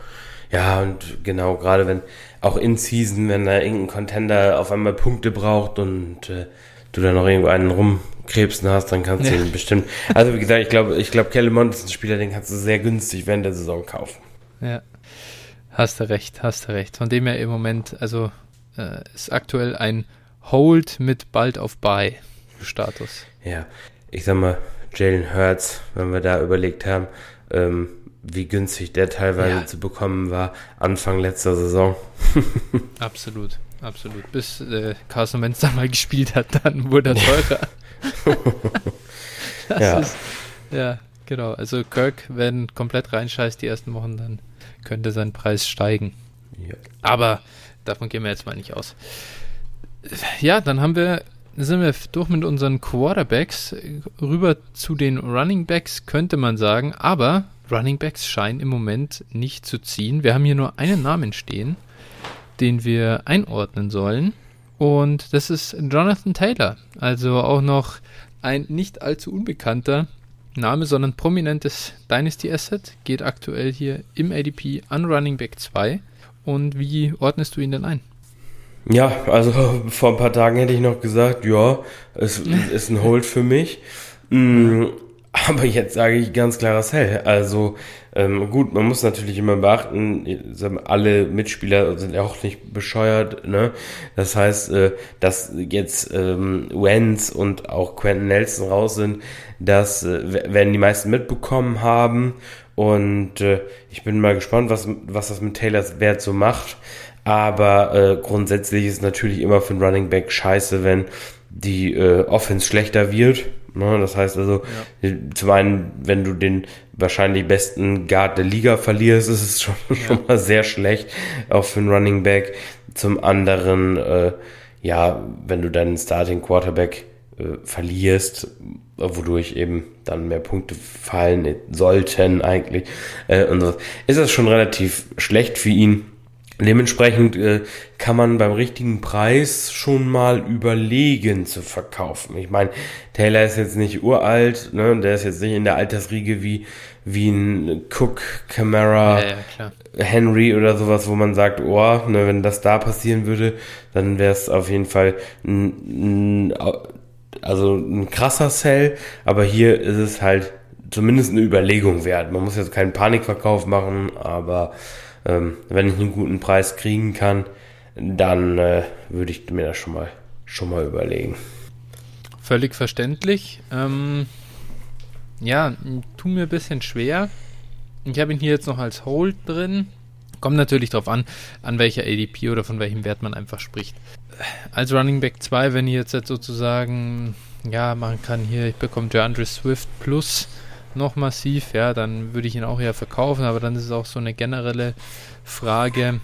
Ja, und genau, gerade wenn, auch in Season, wenn da irgendein Contender auf einmal Punkte braucht und äh, du da noch irgendwo einen rumkrebsen hast, dann kannst du ja. ihn bestimmt. Also wie gesagt, ich glaube, ich glaube, Kellemont ist ein Spieler, den kannst du sehr günstig während der Saison kaufen. Ja. Hast du recht, hast du recht. Von dem her im Moment, also äh, ist aktuell ein Hold mit bald auf Buy Status. Ja, ich sag mal, Jalen Hurts, wenn wir da überlegt haben, ähm, wie günstig der teilweise ja. zu bekommen war, Anfang letzter Saison. absolut, absolut. Bis äh, Carson Wentz da mal gespielt hat, dann wurde er teurer. ja. Ist, ja, genau. Also Kirk, wenn komplett reinscheißt die ersten Wochen, dann könnte sein Preis steigen. Ja. Aber davon gehen wir jetzt mal nicht aus. Ja, dann haben wir sind wir durch mit unseren Quarterbacks rüber zu den Running Backs, könnte man sagen. Aber Running Backs scheinen im Moment nicht zu ziehen. Wir haben hier nur einen Namen stehen, den wir einordnen sollen. Und das ist Jonathan Taylor. Also auch noch ein nicht allzu unbekannter Name, sondern prominentes Dynasty Asset. Geht aktuell hier im ADP an Running Back 2. Und wie ordnest du ihn denn ein? Ja, also vor ein paar Tagen hätte ich noch gesagt, ja, es ist ein Hold für mich. Mm, aber jetzt sage ich ganz klares Hell. Also ähm, gut, man muss natürlich immer beachten, alle Mitspieler sind ja auch nicht bescheuert. Ne? Das heißt, äh, dass jetzt ähm, Wenz und auch Quentin Nelson raus sind, das äh, werden die meisten mitbekommen haben. Und äh, ich bin mal gespannt, was, was das mit Taylors Wert so macht. Aber äh, grundsätzlich ist natürlich immer für einen Running Back scheiße, wenn die äh, Offense schlechter wird Ne? Das heißt also, ja. zum einen, wenn du den wahrscheinlich besten Guard der Liga verlierst, ist es schon, ja. schon mal sehr schlecht, auch für einen Running Back. Zum anderen, äh, ja, wenn du deinen Starting Quarterback äh, verlierst, wodurch eben dann mehr Punkte fallen sollten eigentlich, äh, und so, ist das schon relativ schlecht für ihn. Dementsprechend äh, kann man beim richtigen Preis schon mal überlegen zu verkaufen. Ich meine, Taylor ist jetzt nicht uralt, ne? Der ist jetzt nicht in der Altersriege wie wie ein Cook, Camera, ja, ja, Henry oder sowas, wo man sagt, oh, ne, wenn das da passieren würde, dann wäre es auf jeden Fall ein, ein, also ein krasser Sell. Aber hier ist es halt zumindest eine Überlegung wert. Man muss jetzt keinen Panikverkauf machen, aber ähm, wenn ich einen guten Preis kriegen kann, dann äh, würde ich mir das schon mal, schon mal überlegen. Völlig verständlich. Ähm, ja, tut mir ein bisschen schwer. Ich habe ihn hier jetzt noch als Hold drin. Kommt natürlich darauf an, an welcher ADP oder von welchem Wert man einfach spricht. Als Running Back 2, wenn ich jetzt, sozusagen, ja, machen kann, hier, ich bekomme DeAndre Swift plus noch massiv, ja, dann würde ich ihn auch eher verkaufen, aber dann ist es auch so eine generelle Frage,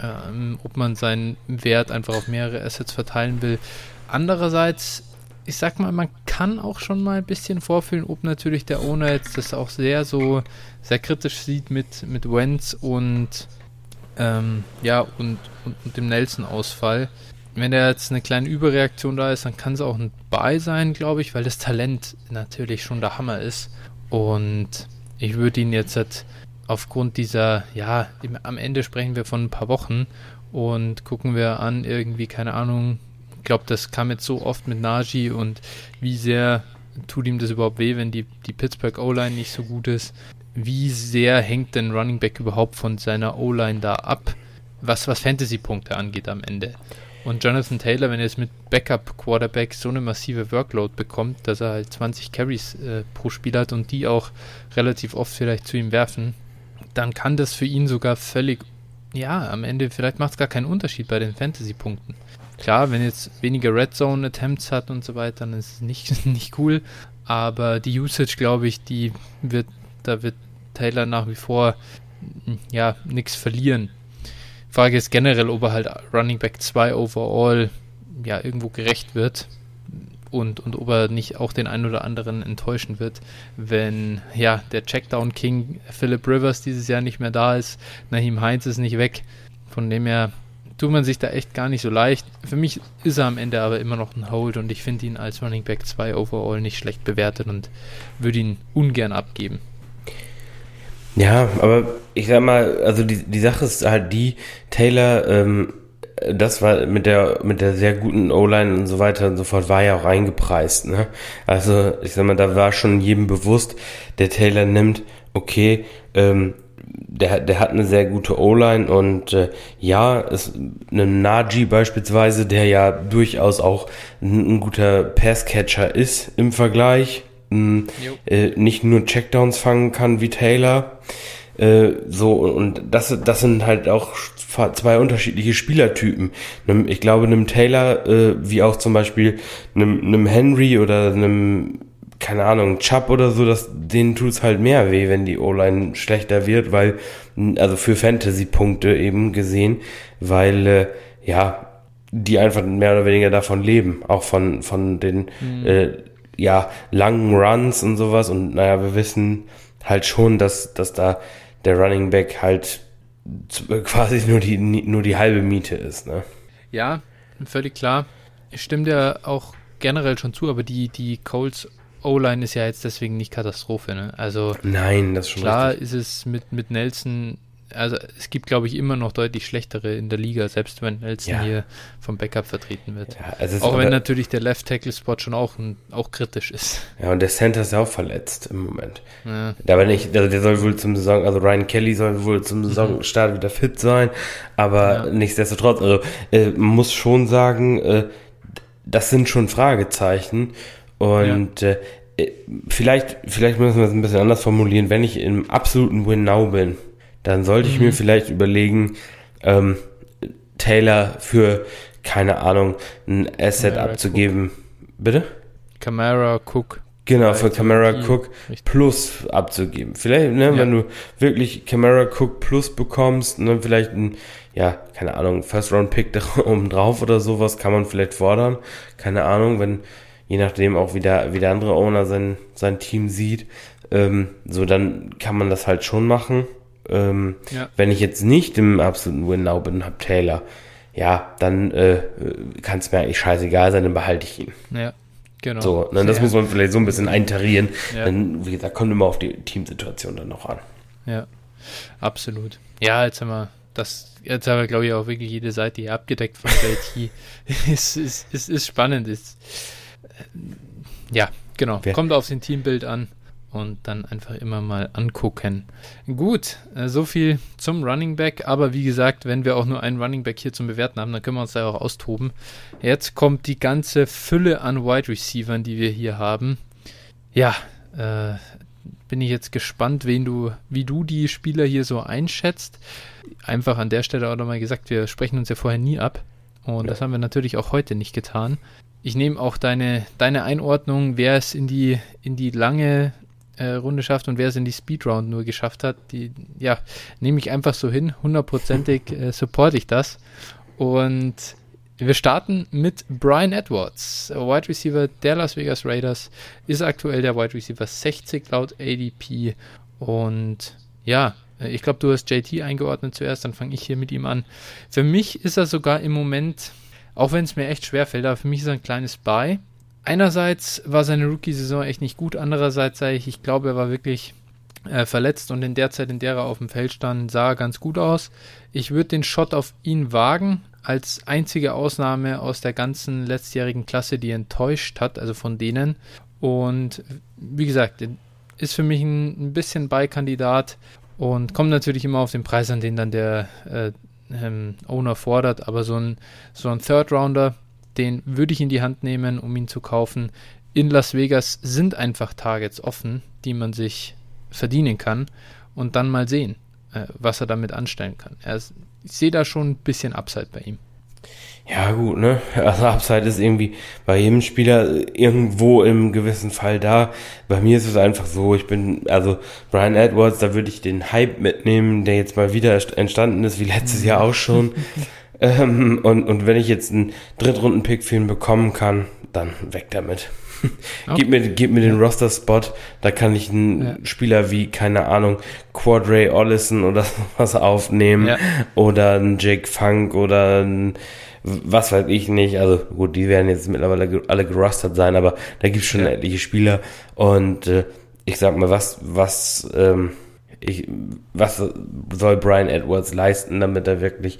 ähm, ob man seinen Wert einfach auf mehrere Assets verteilen will. Andererseits, ich sag mal, man kann auch schon mal ein bisschen vorfühlen, ob natürlich der Owner jetzt das auch sehr so sehr kritisch sieht mit, mit Wentz und ähm, ja, und, und, und dem Nelson-Ausfall wenn da jetzt eine kleine Überreaktion da ist, dann kann es auch ein Buy sein, glaube ich, weil das Talent natürlich schon der Hammer ist. Und ich würde ihn jetzt halt aufgrund dieser, ja, am Ende sprechen wir von ein paar Wochen und gucken wir an, irgendwie, keine Ahnung, ich glaube, das kam jetzt so oft mit Najee und wie sehr tut ihm das überhaupt weh, wenn die, die Pittsburgh O-Line nicht so gut ist. wie sehr hängt denn Running Back überhaupt von seiner O-Line da ab, was, was Fantasy-Punkte angeht am Ende. Und Jonathan Taylor, wenn er jetzt mit Backup-Quarterback so eine massive Workload bekommt, dass er halt 20 Carries äh, pro Spiel hat und die auch relativ oft vielleicht zu ihm werfen, dann kann das für ihn sogar völlig, ja, am Ende vielleicht macht es gar keinen Unterschied bei den Fantasy-Punkten. Klar, wenn jetzt weniger Red Zone Attempts hat und so weiter, dann ist es nicht, nicht cool. Aber die Usage, glaube ich, die wird, da wird Taylor nach wie vor ja nichts verlieren. Frage ist generell, ob er halt Running Back 2 overall ja irgendwo gerecht wird und, und ob er nicht auch den einen oder anderen enttäuschen wird, wenn ja der Checkdown King Philip Rivers dieses Jahr nicht mehr da ist, Naheem Heinz ist nicht weg. Von dem her tut man sich da echt gar nicht so leicht. Für mich ist er am Ende aber immer noch ein Hold und ich finde ihn als Running Back 2 overall nicht schlecht bewertet und würde ihn ungern abgeben. Ja, aber ich sag mal, also die, die Sache ist halt die, Taylor, ähm, das war mit der mit der sehr guten O-Line und so weiter und so fort war ja auch eingepreist, ne? Also ich sag mal, da war schon jedem bewusst, der Taylor nimmt, okay, ähm, der, der hat eine sehr gute O-Line und äh, ja, ist ein Najee beispielsweise, der ja durchaus auch ein, ein guter Passcatcher ist im Vergleich, m, äh, nicht nur Checkdowns fangen kann wie Taylor. Äh, so, und das, das sind halt auch zwei unterschiedliche Spielertypen. Ich glaube, einem Taylor, äh, wie auch zum Beispiel einem, einem Henry oder einem keine Ahnung, Chubb oder so, das, denen tut's halt mehr weh, wenn die O-Line schlechter wird, weil, also für Fantasy-Punkte eben gesehen, weil, äh, ja, die einfach mehr oder weniger davon leben, auch von, von den, mhm. äh, ja, langen Runs und sowas und naja, wir wissen halt schon, dass, dass da der Running Back halt quasi nur die, nur die halbe Miete ist, ne? Ja, völlig klar. Ich stimme dir auch generell schon zu, aber die, die Colts O-Line ist ja jetzt deswegen nicht Katastrophe. Ne? Also Nein, das ist schon klar richtig. ist es mit, mit Nelson, also es gibt glaube ich immer noch deutlich schlechtere in der Liga, selbst wenn Nelson ja. hier vom Backup vertreten wird. Ja, also auch wenn natürlich der Left Tackle Spot schon auch, auch kritisch ist. Ja, und der Center ist ja auch verletzt im Moment. Ja. Aber nicht, also der soll wohl zum Saison, also Ryan Kelly soll wohl zum mhm. Saisonstart wieder fit sein, aber ja. nichtsdestotrotz, also äh, man muss schon sagen, äh, das sind schon Fragezeichen. Und ja. äh, vielleicht, vielleicht müssen wir es ein bisschen anders formulieren. Wenn ich im absoluten Win-Now bin, dann sollte mhm. ich mir vielleicht überlegen, ähm, Taylor für, keine Ahnung, ein Asset Camara abzugeben. Cook. Bitte? Camara Cook. Genau, für Camara Cook Plus abzugeben. Vielleicht, ne, ja. wenn du wirklich Camara Cook Plus bekommst, ne, vielleicht ein, ja, keine Ahnung, First Round Pick oben drauf oder sowas kann man vielleicht fordern. Keine Ahnung, wenn, je nachdem auch wie der, wie der andere Owner sein, sein Team sieht. Ähm, so, dann kann man das halt schon machen. Ähm, ja. Wenn ich jetzt nicht im absoluten Win-Now bin, hab Taylor, ja, dann äh, kann es mir eigentlich scheißegal sein, dann behalte ich ihn. Ja, genau. So, dann, ne, das muss man vielleicht so ein bisschen eintarieren. Ja. Dann, wie gesagt, kommt immer auf die Teamsituation dann noch an. Ja, absolut. Ja, jetzt haben wir das, jetzt haben wir, glaube ich, auch wirklich jede Seite hier abgedeckt von JT. es, ist, es ist spannend. Es, ja, genau. Wer? Kommt auf den Teambild an und dann einfach immer mal angucken. Gut, äh, so viel zum Running Back. Aber wie gesagt, wenn wir auch nur einen Running Back hier zum Bewerten haben, dann können wir uns da auch austoben. Jetzt kommt die ganze Fülle an Wide Receivern, die wir hier haben. Ja, äh, bin ich jetzt gespannt, wen du, wie du die Spieler hier so einschätzt. Einfach an der Stelle auch nochmal gesagt, wir sprechen uns ja vorher nie ab. Und ja. das haben wir natürlich auch heute nicht getan ich nehme auch deine, deine Einordnung, wer es in die, in die lange äh, Runde schafft und wer es in die Speedround nur geschafft hat, die, ja, nehme ich einfach so hin. Hundertprozentig äh, supporte ich das. Und wir starten mit Brian Edwards, Wide Receiver der Las Vegas Raiders, ist aktuell der Wide Receiver 60 laut ADP. Und ja, ich glaube, du hast JT eingeordnet zuerst, dann fange ich hier mit ihm an. Für mich ist er sogar im Moment auch wenn es mir echt schwer fällt, aber für mich ist er ein kleines Buy. Einerseits war seine Rookie-Saison echt nicht gut, andererseits sage ich, ich glaube, er war wirklich äh, verletzt und in der Zeit, in der er auf dem Feld stand, sah er ganz gut aus. Ich würde den Shot auf ihn wagen, als einzige Ausnahme aus der ganzen letztjährigen Klasse, die enttäuscht hat, also von denen. Und wie gesagt, ist für mich ein, ein bisschen Beikandidat und kommt natürlich immer auf den Preis an, den dann der äh, ähm, Owner fordert. Aber so ein, so ein Third Rounder, den würde ich in die Hand nehmen, um ihn zu kaufen. In Las Vegas sind einfach Targets offen, die man sich verdienen kann und dann mal sehen, äh, was er damit anstellen kann. Er ist, ich sehe da schon ein bisschen Upside bei ihm. Ja, gut, ne? Also Upside ist irgendwie bei jedem Spieler irgendwo im gewissen Fall da. Bei mir ist es einfach so, ich bin, also Brian Edwards, da würde ich den Hype mitnehmen, der jetzt mal wieder entstanden ist, wie letztes Jahr auch schon. ähm, und, und wenn ich jetzt einen Drittrunden-Pick für ihn bekommen kann, dann weg damit. Okay. gib, mir, gib mir den Roster-Spot, da kann ich einen ja. Spieler wie, keine Ahnung, Quadray Ollison oder was aufnehmen. Ja. Oder einen Jake Funk oder einen was weiß ich nicht. Also gut, die werden jetzt mittlerweile alle gerustert sein, aber da gibt es schon ja. etliche Spieler. Und äh, ich sag mal, was, was, ähm, ich, was soll Brian Edwards leisten, damit er wirklich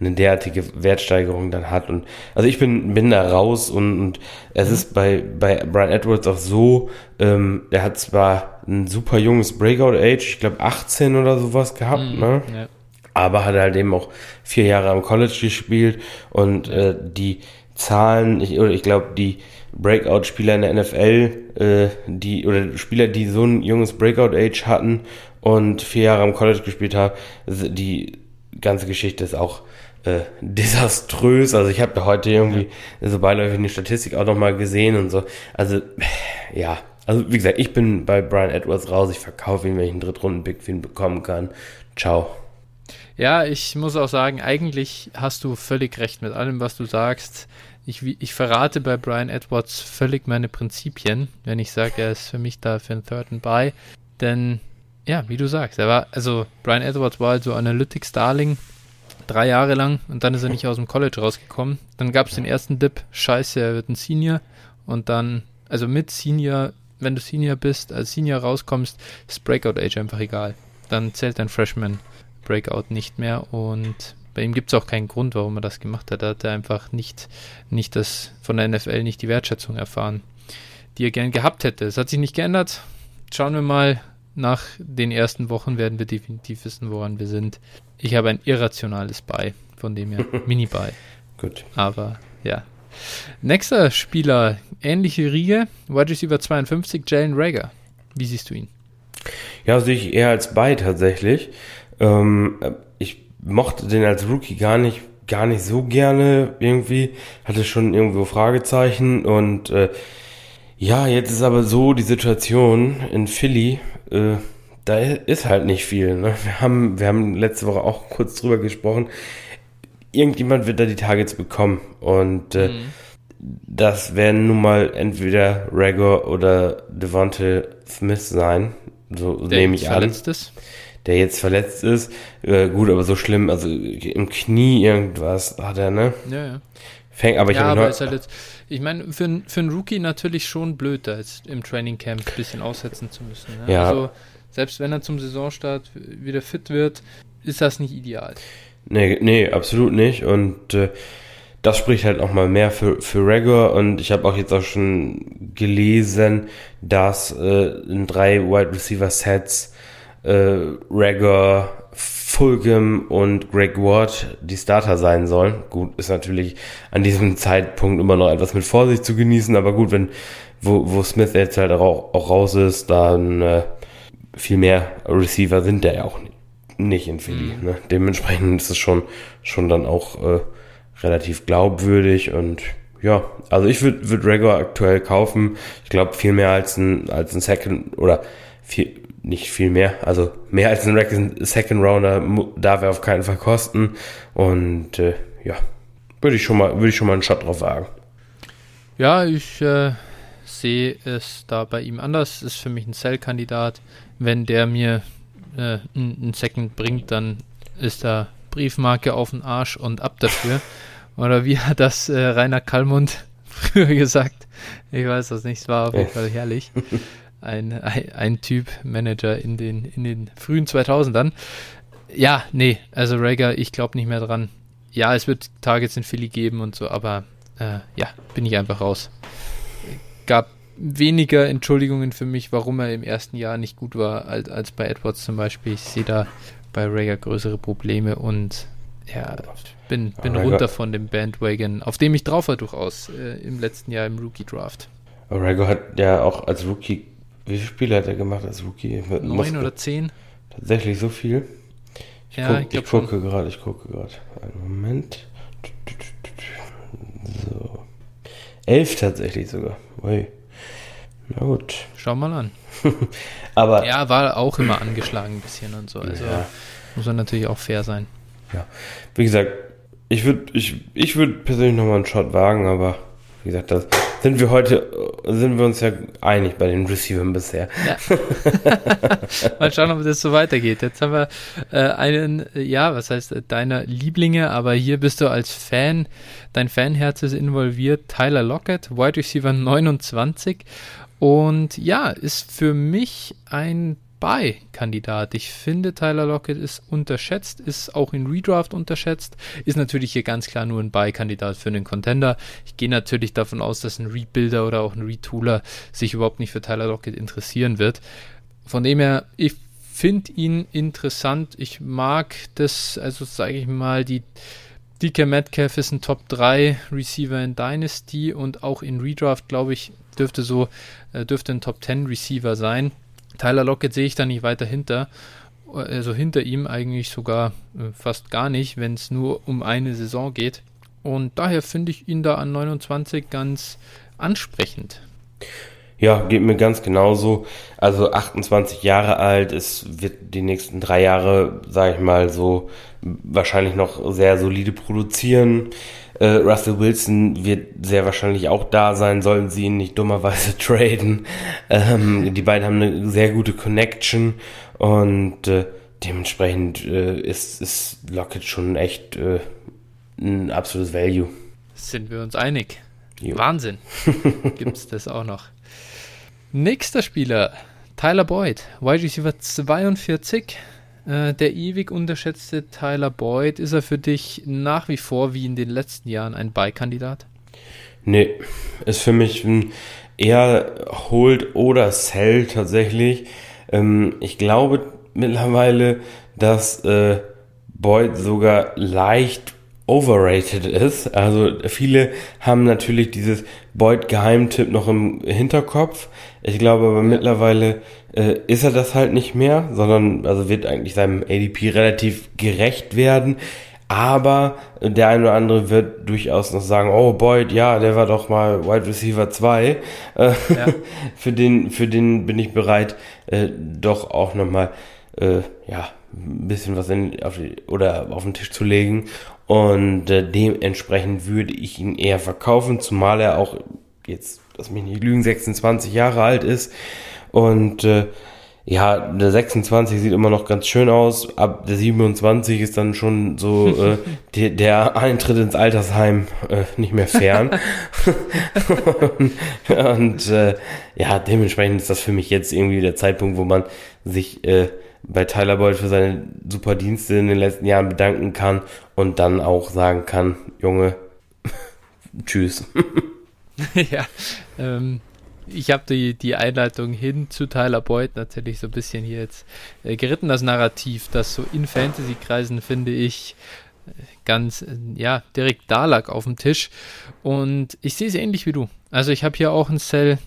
eine derartige Wertsteigerung dann hat. Und also ich bin, bin da raus und, und es mhm. ist bei, bei Brian Edwards auch so, ähm, er hat zwar ein super junges Breakout-Age, ich glaube 18 oder sowas gehabt, mhm, ne? Ja aber hat halt eben auch vier Jahre am College gespielt und äh, die Zahlen, ich, oder ich glaube, die Breakout-Spieler in der NFL, äh, die, oder Spieler, die so ein junges Breakout-Age hatten und vier Jahre am College gespielt haben, die ganze Geschichte ist auch äh, desaströs. Also ich habe da heute irgendwie so beiläufig eine Statistik auch nochmal gesehen und so. Also, ja, also wie gesagt, ich bin bei Brian Edwards raus. Ich verkaufe ihn, wenn ich einen Drittrunden-Pick für ihn bekommen kann. Ciao. Ja, ich muss auch sagen, eigentlich hast du völlig recht mit allem, was du sagst. Ich, ich verrate bei Brian Edwards völlig meine Prinzipien, wenn ich sage, er ist für mich da für einen Third and Buy. Denn, ja, wie du sagst, er war, also Brian Edwards war also Analytics Darling drei Jahre lang und dann ist er nicht aus dem College rausgekommen. Dann gab es den ersten Dip, scheiße, er wird ein Senior und dann, also mit Senior, wenn du Senior bist, als Senior rauskommst, ist Breakout Age einfach egal. Dann zählt dein Freshman Breakout nicht mehr und bei ihm gibt es auch keinen Grund, warum er das gemacht hat. Er hat einfach nicht, nicht das von der NFL nicht die Wertschätzung erfahren, die er gern gehabt hätte. Es hat sich nicht geändert. Schauen wir mal. Nach den ersten Wochen werden wir definitiv wissen, woran wir sind. Ich habe ein irrationales Buy, von dem her Mini-Buy. Gut. Aber ja. Nächster Spieler, ähnliche Riege, Wide Receiver 52, Jalen Rager. Wie siehst du ihn? Ja, sehe ich eher als Buy tatsächlich. Ähm, ich mochte den als Rookie gar nicht, gar nicht so gerne irgendwie. Hatte schon irgendwo Fragezeichen und äh, ja, jetzt ist aber so die Situation in Philly, äh, da ist halt nicht viel. Ne? Wir, haben, wir haben letzte Woche auch kurz drüber gesprochen. Irgendjemand wird da die Targets bekommen und äh, mhm. das werden nun mal entweder Rager oder Devonte Smith sein. So nehme ich an. Ist der jetzt verletzt ist. Äh, gut, aber so schlimm, also im Knie irgendwas hat er, ne? Ja, ja. Fängt, aber ich ja, aber ist halt jetzt, ich meine, für, für einen Rookie natürlich schon blöd, da jetzt im Training Camp ein bisschen aussetzen zu müssen. Ne? Ja. Also, selbst wenn er zum Saisonstart wieder fit wird, ist das nicht ideal. Nee, nee, absolut nicht. Und äh, das spricht halt auch mal mehr für, für Rager. Und ich habe auch jetzt auch schon gelesen, dass äh, in drei Wide Receiver Sets äh, Rager, Fulgham und Greg Ward die Starter sein sollen. Gut, ist natürlich an diesem Zeitpunkt immer noch etwas mit Vorsicht zu genießen, aber gut, wenn wo, wo Smith jetzt halt auch, auch raus ist, dann äh, viel mehr Receiver sind der ja auch nicht in Philly. Mhm. Ne? Dementsprechend ist es schon, schon dann auch äh, relativ glaubwürdig und ja, also ich würde würd Rager aktuell kaufen. Ich glaube viel mehr als ein, als ein Second oder viel, nicht viel mehr. Also mehr als ein Second Rounder darf er auf keinen Fall kosten. Und äh, ja, würde ich schon mal, würde ich schon mal einen Shot drauf wagen. Ja, ich äh, sehe es da bei ihm anders. Ist für mich ein Sell-Kandidat. Wenn der mir äh, einen Second bringt, dann ist da Briefmarke auf den Arsch und ab dafür. Oder wie hat das äh, Rainer Kallmund früher gesagt? Ich weiß das nicht, es war auf jeden Fall herrlich ein, ein, ein, Typ Manager in den, in den frühen 2000ern. Ja, nee, also Rager, ich glaube nicht mehr dran. Ja, es wird Targets in Philly geben und so, aber äh, ja, bin ich einfach raus. Gab weniger Entschuldigungen für mich, warum er im ersten Jahr nicht gut war, als, als bei Edwards zum Beispiel. Ich sehe da bei Rager größere Probleme und ja, bin, bin runter von dem Bandwagon, auf dem ich drauf war durchaus äh, im letzten Jahr im Rookie-Draft. Rager hat ja auch als Rookie, wie viele Spiele hat er gemacht als Rookie? Mit Neun Muskel? oder zehn? Tatsächlich so viel? Ich, ja, guck, ich, ich gucke gerade, ich gucke gerade. Einen Moment. So. Elf tatsächlich sogar. Ui. Na gut. Schau mal an. Aber. Ja, war auch immer angeschlagen ein bisschen und so. Also ja. muss er natürlich auch fair sein. Ja. Wie gesagt, ich würde ich, ich würd persönlich nochmal einen Shot wagen, aber wie gesagt, das sind wir heute, sind wir uns ja einig bei den Receivern bisher. Ja. Mal schauen, ob das so weitergeht. Jetzt haben wir äh, einen, ja, was heißt äh, deiner Lieblinge, aber hier bist du als Fan, dein Fanherz ist involviert, Tyler Lockett, Wide Receiver 29 und ja, ist für mich ein Buy-Kandidat. Ich finde, Tyler Lockett ist unterschätzt, ist auch in Redraft unterschätzt, ist natürlich hier ganz klar nur ein Buy-Kandidat für einen Contender. Ich gehe natürlich davon aus, dass ein Rebuilder oder auch ein Retooler sich überhaupt nicht für Tyler Lockett interessieren wird. Von dem her, ich finde ihn interessant. Ich mag das, also sage ich mal, die DK Metcalf ist ein Top 3 Receiver in Dynasty und auch in Redraft, glaube ich, dürfte so, äh, dürfte ein Top 10 Receiver sein. Tyler Lockett sehe ich da nicht weiter hinter. Also hinter ihm eigentlich sogar äh, fast gar nicht, wenn es nur um eine Saison geht. Und daher finde ich ihn da an 29 ganz ansprechend. Ja, geht mir ganz genauso. Also 28 Jahre alt, es wird die nächsten drei Jahre, sage ich mal, so wahrscheinlich noch sehr solide produzieren. Äh, Russell Wilson wird sehr wahrscheinlich auch da sein, sollen sie ihn nicht dummerweise traden. Ähm, die beiden haben eine sehr gute Connection und äh, dementsprechend äh, ist, ist Lockett schon echt äh, ein absolutes Value. Sind wir uns einig? Jo. Wahnsinn. Gibt's das auch noch. Nächster Spieler, Tyler Boyd, Receiver 42, äh, der ewig unterschätzte Tyler Boyd, ist er für dich nach wie vor wie in den letzten Jahren ein Beikandidat? Nee, ist für mich eher Hold oder Sell tatsächlich. Ähm, ich glaube mittlerweile, dass äh, Boyd sogar leicht overrated ist. Also viele haben natürlich dieses Boyd-Geheimtipp noch im Hinterkopf. Ich glaube aber mittlerweile äh, ist er das halt nicht mehr, sondern also wird eigentlich seinem ADP relativ gerecht werden. Aber der eine oder andere wird durchaus noch sagen, oh Boyd, ja, der war doch mal Wide Receiver 2. Äh, ja. für, den, für den bin ich bereit, äh, doch auch nochmal äh, ja, ein bisschen was in, auf die, oder auf den Tisch zu legen. Und äh, dementsprechend würde ich ihn eher verkaufen, zumal er auch jetzt, lass mich nicht lügen, 26 Jahre alt ist. Und äh, ja, der 26 sieht immer noch ganz schön aus. Ab der 27 ist dann schon so äh, die, der Eintritt ins Altersheim äh, nicht mehr fern. und und äh, ja, dementsprechend ist das für mich jetzt irgendwie der Zeitpunkt, wo man sich äh, bei Tyler Boyd für seine super Dienste in den letzten Jahren bedanken kann und dann auch sagen kann, Junge, tschüss. ja, ähm, ich habe die, die Einleitung hin zu Tyler Boyd natürlich so ein bisschen hier jetzt äh, geritten, das Narrativ, das so in Fantasy-Kreisen, finde ich, äh, ganz, äh, ja, direkt da lag auf dem Tisch. Und ich sehe es ähnlich wie du. Also ich habe hier auch ein Cell,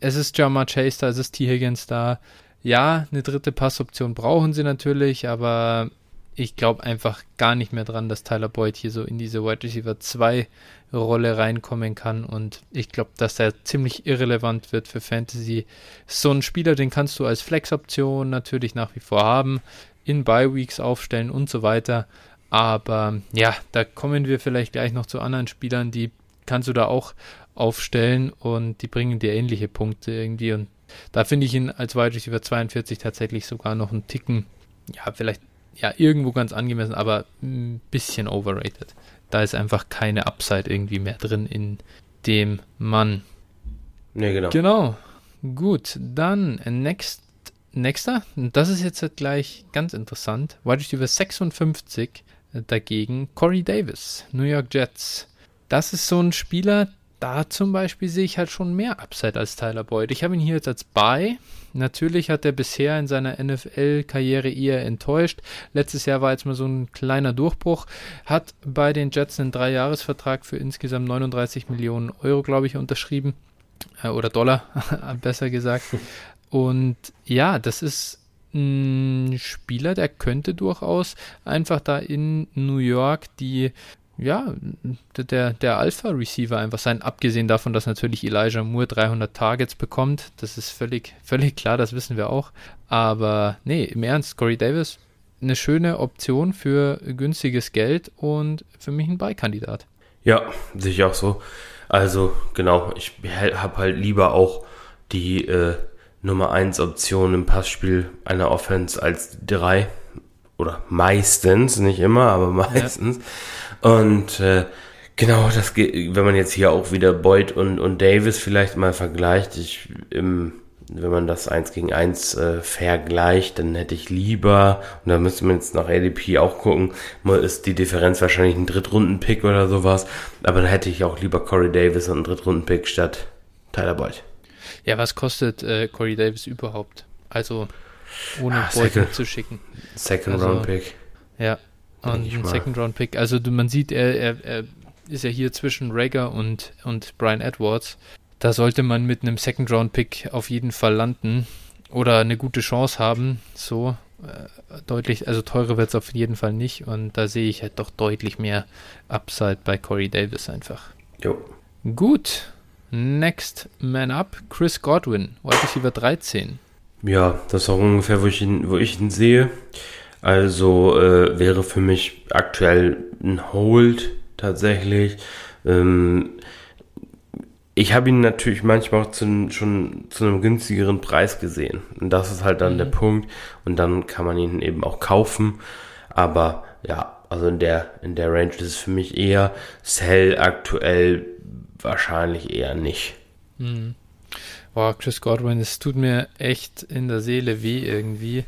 es ist Jamar Chase da, es ist T. Higgins da. Ja, eine dritte Passoption brauchen sie natürlich, aber ich glaube einfach gar nicht mehr dran, dass Tyler Boyd hier so in diese Wide Receiver 2 Rolle reinkommen kann und ich glaube, dass er ziemlich irrelevant wird für Fantasy. So ein Spieler, den kannst du als Flex-Option natürlich nach wie vor haben, in Bye-Weeks aufstellen und so weiter. Aber ja, da kommen wir vielleicht gleich noch zu anderen Spielern, die kannst du da auch aufstellen und die bringen dir ähnliche Punkte irgendwie und da finde ich ihn als Wide Receiver 42 tatsächlich sogar noch einen Ticken, ja, vielleicht ja, irgendwo ganz angemessen, aber ein bisschen overrated. Da ist einfach keine Upside irgendwie mehr drin in dem Mann. Ne, genau. Genau. Gut, dann next, nächster. Das ist jetzt gleich ganz interessant. Wide Receiver 56 dagegen Corey Davis, New York Jets. Das ist so ein Spieler, da zum Beispiel sehe ich halt schon mehr Upside als Tyler Boyd. Ich habe ihn hier jetzt als Buy. Natürlich hat er bisher in seiner NFL-Karriere eher enttäuscht. Letztes Jahr war jetzt mal so ein kleiner Durchbruch. Hat bei den Jets einen Dreijahresvertrag für insgesamt 39 Millionen Euro, glaube ich, unterschrieben. Äh, oder Dollar, besser gesagt. Und ja, das ist ein Spieler, der könnte durchaus einfach da in New York die ja, der, der Alpha-Receiver einfach sein, abgesehen davon, dass natürlich Elijah Moore 300 Targets bekommt. Das ist völlig, völlig klar, das wissen wir auch. Aber nee, im Ernst, Corey Davis, eine schöne Option für günstiges Geld und für mich ein Beikandidat. Ja, sehe ich auch so. Also, genau, ich habe halt lieber auch die äh, Nummer 1 Option im Passspiel einer Offense als drei. Oder meistens, nicht immer, aber meistens. Ja. Und äh, genau, das geht, wenn man jetzt hier auch wieder Boyd und, und Davis vielleicht mal vergleicht, ich im wenn man das eins gegen eins äh, vergleicht, dann hätte ich lieber, und da müsste man jetzt nach ADP auch gucken, ist die Differenz wahrscheinlich ein Drittrunden-Pick oder sowas, aber dann hätte ich auch lieber Corey Davis und einen Drittrunden-Pick statt Tyler Boyd. Ja, was kostet äh, Corey Davis überhaupt? Also ohne ah, Boyd mitzuschicken. Second also, Round Pick. Ja, und ein Second-Round-Pick. Also man sieht, er, er, er ist ja hier zwischen Rager und, und Brian Edwards. Da sollte man mit einem Second-Round-Pick auf jeden Fall landen oder eine gute Chance haben. So äh, deutlich, also teurer wird es auf jeden Fall nicht. Und da sehe ich halt doch deutlich mehr Upside bei Corey Davis einfach. Jo. Gut. Next Man Up, Chris Godwin, Wide Receiver 13. Ja, das ist auch ungefähr, wo ich ihn, wo ich ihn sehe. Also äh, wäre für mich aktuell ein Hold tatsächlich. Ähm, ich habe ihn natürlich manchmal auch zu, schon zu einem günstigeren Preis gesehen. Und das ist halt dann mhm. der Punkt. Und dann kann man ihn eben auch kaufen. Aber ja, also in der, in der Range ist es für mich eher Sell aktuell wahrscheinlich eher nicht. Mhm. Boah, Chris Godwin, es tut mir echt in der Seele weh irgendwie.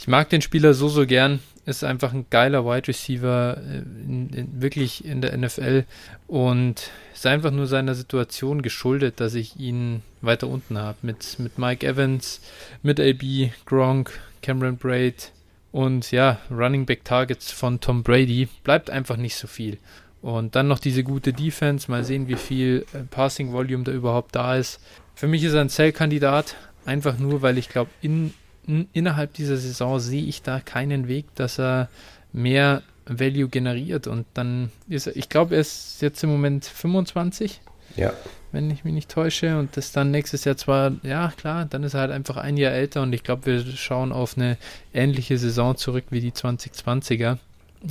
Ich mag den Spieler so, so gern. Ist einfach ein geiler Wide Receiver, äh, in, in, wirklich in der NFL. Und ist einfach nur seiner Situation geschuldet, dass ich ihn weiter unten habe. Mit, mit Mike Evans, mit AB, Gronk, Cameron Braid und ja, Running Back Targets von Tom Brady. Bleibt einfach nicht so viel. Und dann noch diese gute Defense. Mal sehen, wie viel äh, Passing Volume da überhaupt da ist. Für mich ist er ein Sell-Kandidat. Einfach nur, weil ich glaube, in innerhalb dieser Saison sehe ich da keinen Weg, dass er mehr Value generiert. Und dann ist er, ich glaube, er ist jetzt im Moment 25. Ja. Wenn ich mich nicht täusche. Und das dann nächstes Jahr zwar, ja klar, dann ist er halt einfach ein Jahr älter. Und ich glaube, wir schauen auf eine ähnliche Saison zurück wie die 2020er.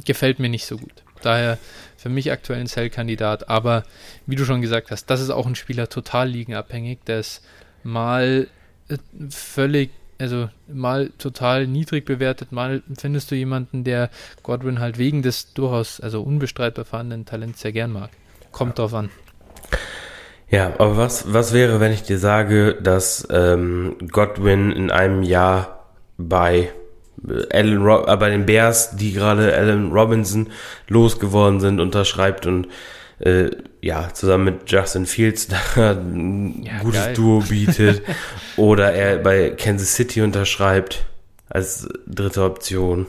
Gefällt mir nicht so gut. Daher für mich aktuell ein Sell-Kandidat. Aber wie du schon gesagt hast, das ist auch ein Spieler total liegenabhängig. Der ist mal äh, völlig also mal total niedrig bewertet, mal findest du jemanden, der Godwin halt wegen des durchaus, also unbestreitbar vorhandenen Talents sehr gern mag. Kommt drauf an. Ja, aber was, was wäre, wenn ich dir sage, dass ähm, Godwin in einem Jahr bei äh, Ro äh, bei den Bears, die gerade Alan Robinson losgeworden sind, unterschreibt und äh, ja, zusammen mit Justin Fields da ein ja, gutes geil. Duo bietet. oder er bei Kansas City unterschreibt als dritte Option.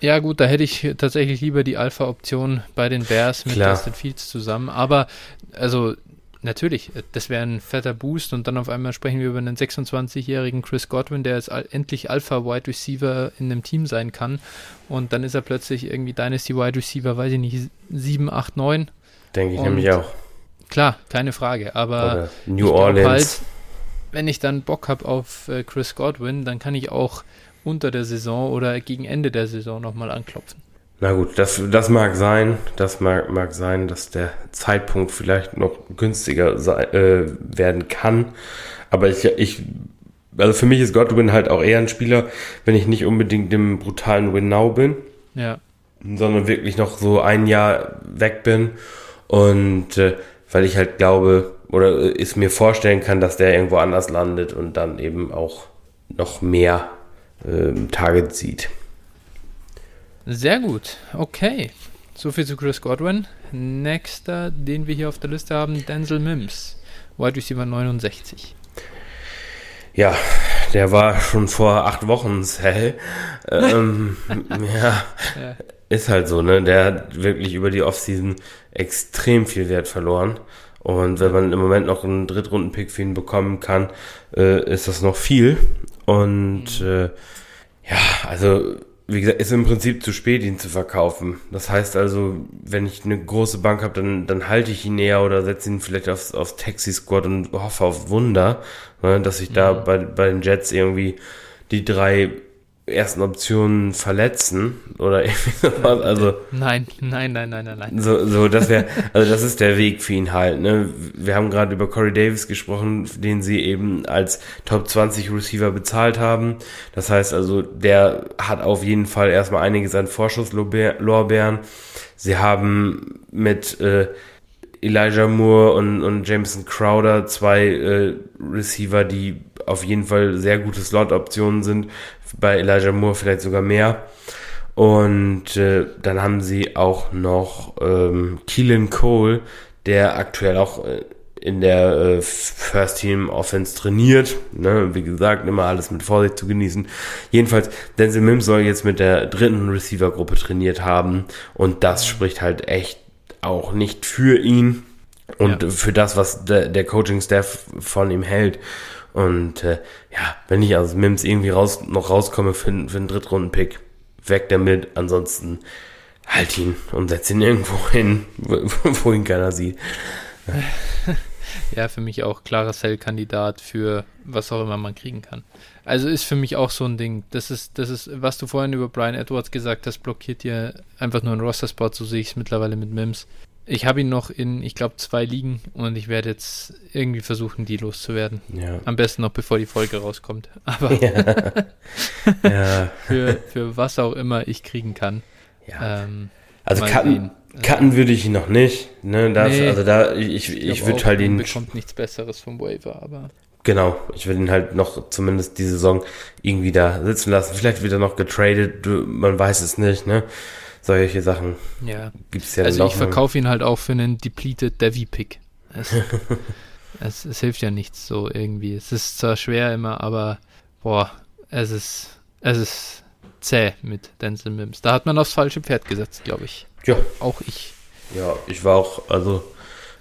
Ja, gut, da hätte ich tatsächlich lieber die Alpha-Option bei den Bears mit Klar. Justin Fields zusammen. Aber, also, natürlich, das wäre ein fetter Boost und dann auf einmal sprechen wir über einen 26-jährigen Chris Godwin, der jetzt endlich Alpha-Wide Receiver in einem Team sein kann. Und dann ist er plötzlich irgendwie Dynasty Wide Receiver, weiß ich nicht, 7, 8, 9 Denke ich und nämlich auch. Klar, keine Frage. Aber Oder New Orleans. Halt, wenn ich dann Bock habe auf äh, Chris Godwin, dann kann ich auch unter der Saison oder gegen Ende der Saison nochmal anklopfen. Na gut, das, das mag sein. Das mag, mag sein, dass der Zeitpunkt vielleicht noch günstiger sei, äh, werden kann. Aber ich, ich, also für mich ist Godwin halt auch eher ein Spieler, wenn ich nicht unbedingt im brutalen Win-Now bin. Ja. Sondern wirklich noch so ein Jahr weg bin und äh, weil ich halt glaube oder äh, es mir vorstellen kann, dass der irgendwo anders landet und dann eben auch noch mehr äh, Target sieht. Sehr gut, okay. So viel zu Chris Godwin. nächster, den wir hier auf der Liste haben, Denzel Mims, Wide Receiver 69. Ja, der war schon vor acht Wochen hell. ähm, ja, ja, ist halt so, ne? Der hat wirklich über die Offseason extrem viel Wert verloren. Und wenn man im Moment noch einen Drittrunden-Pick für ihn bekommen kann, äh, ist das noch viel. Und mhm. äh, ja, also wie gesagt, ist im Prinzip zu spät, ihn zu verkaufen. Das heißt also, wenn ich eine große Bank habe, dann, dann halte ich ihn näher oder setze ihn vielleicht aufs, aufs Taxi-Squad und hoffe auf Wunder, ne, dass ich mhm. da bei, bei den Jets irgendwie die drei ersten Optionen verletzen oder irgendwie sowas. Also nein, nein, nein, nein, nein, nein. So, so das wäre, also das ist der Weg für ihn halt. Ne? Wir haben gerade über Corey Davis gesprochen, den sie eben als Top 20 Receiver bezahlt haben. Das heißt also, der hat auf jeden Fall erstmal einiges an Vorschusslorbeeren. Sie haben mit äh, Elijah Moore und, und Jameson Crowder zwei äh, Receiver, die auf jeden Fall sehr gute Slot-Optionen sind. Bei Elijah Moore vielleicht sogar mehr. Und äh, dann haben sie auch noch ähm, Keelan Cole, der aktuell auch äh, in der äh, First Team Offense trainiert. Ne? Wie gesagt, immer alles mit Vorsicht zu genießen. Jedenfalls, Denzel Mims soll jetzt mit der dritten Receiver-Gruppe trainiert haben. Und das spricht halt echt auch nicht für ihn und ja. für das, was der, der Coaching-Staff von ihm hält. Und äh, ja, wenn ich aus Mims irgendwie raus, noch rauskomme für, für einen Drittrunden-Pick, weg damit. Ansonsten halt ihn und setz ihn irgendwo hin, wo ihn keiner sieht. Ja, für mich auch klarer Sell-Kandidat für was auch immer man kriegen kann. Also ist für mich auch so ein Ding. Das ist, das ist, was du vorhin über Brian Edwards gesagt hast, blockiert dir einfach nur einen Roster-Spot, so sehe ich es mittlerweile mit Mims. Ich habe ihn noch in, ich glaube, zwei Ligen und ich werde jetzt irgendwie versuchen, die loszuwerden. Ja. Am besten noch bevor die Folge rauskommt. Aber ja. ja. für, für was auch immer ich kriegen kann. Ja. Ähm, also Cutten, Cutten würde ich ihn noch nicht. Ne? Das, nee, also da, ich, ich, ich würde halt ihn. bekommt nichts Besseres vom Waiver, aber. Genau, ich würde ihn halt noch zumindest die Saison irgendwie da sitzen lassen. Vielleicht wird er noch getradet, man weiß es nicht, ne? Solche Sachen ja. gibt es ja Also ich verkaufe ihn halt auch für einen depleted Devi-Pick. Es, es, es, hilft ja nichts so irgendwie. Es ist zwar schwer immer, aber boah, es ist, es ist zäh mit Denzel Mims. Da hat man aufs falsche Pferd gesetzt, glaube ich. Ja. Auch ich. Ja, ich war auch, also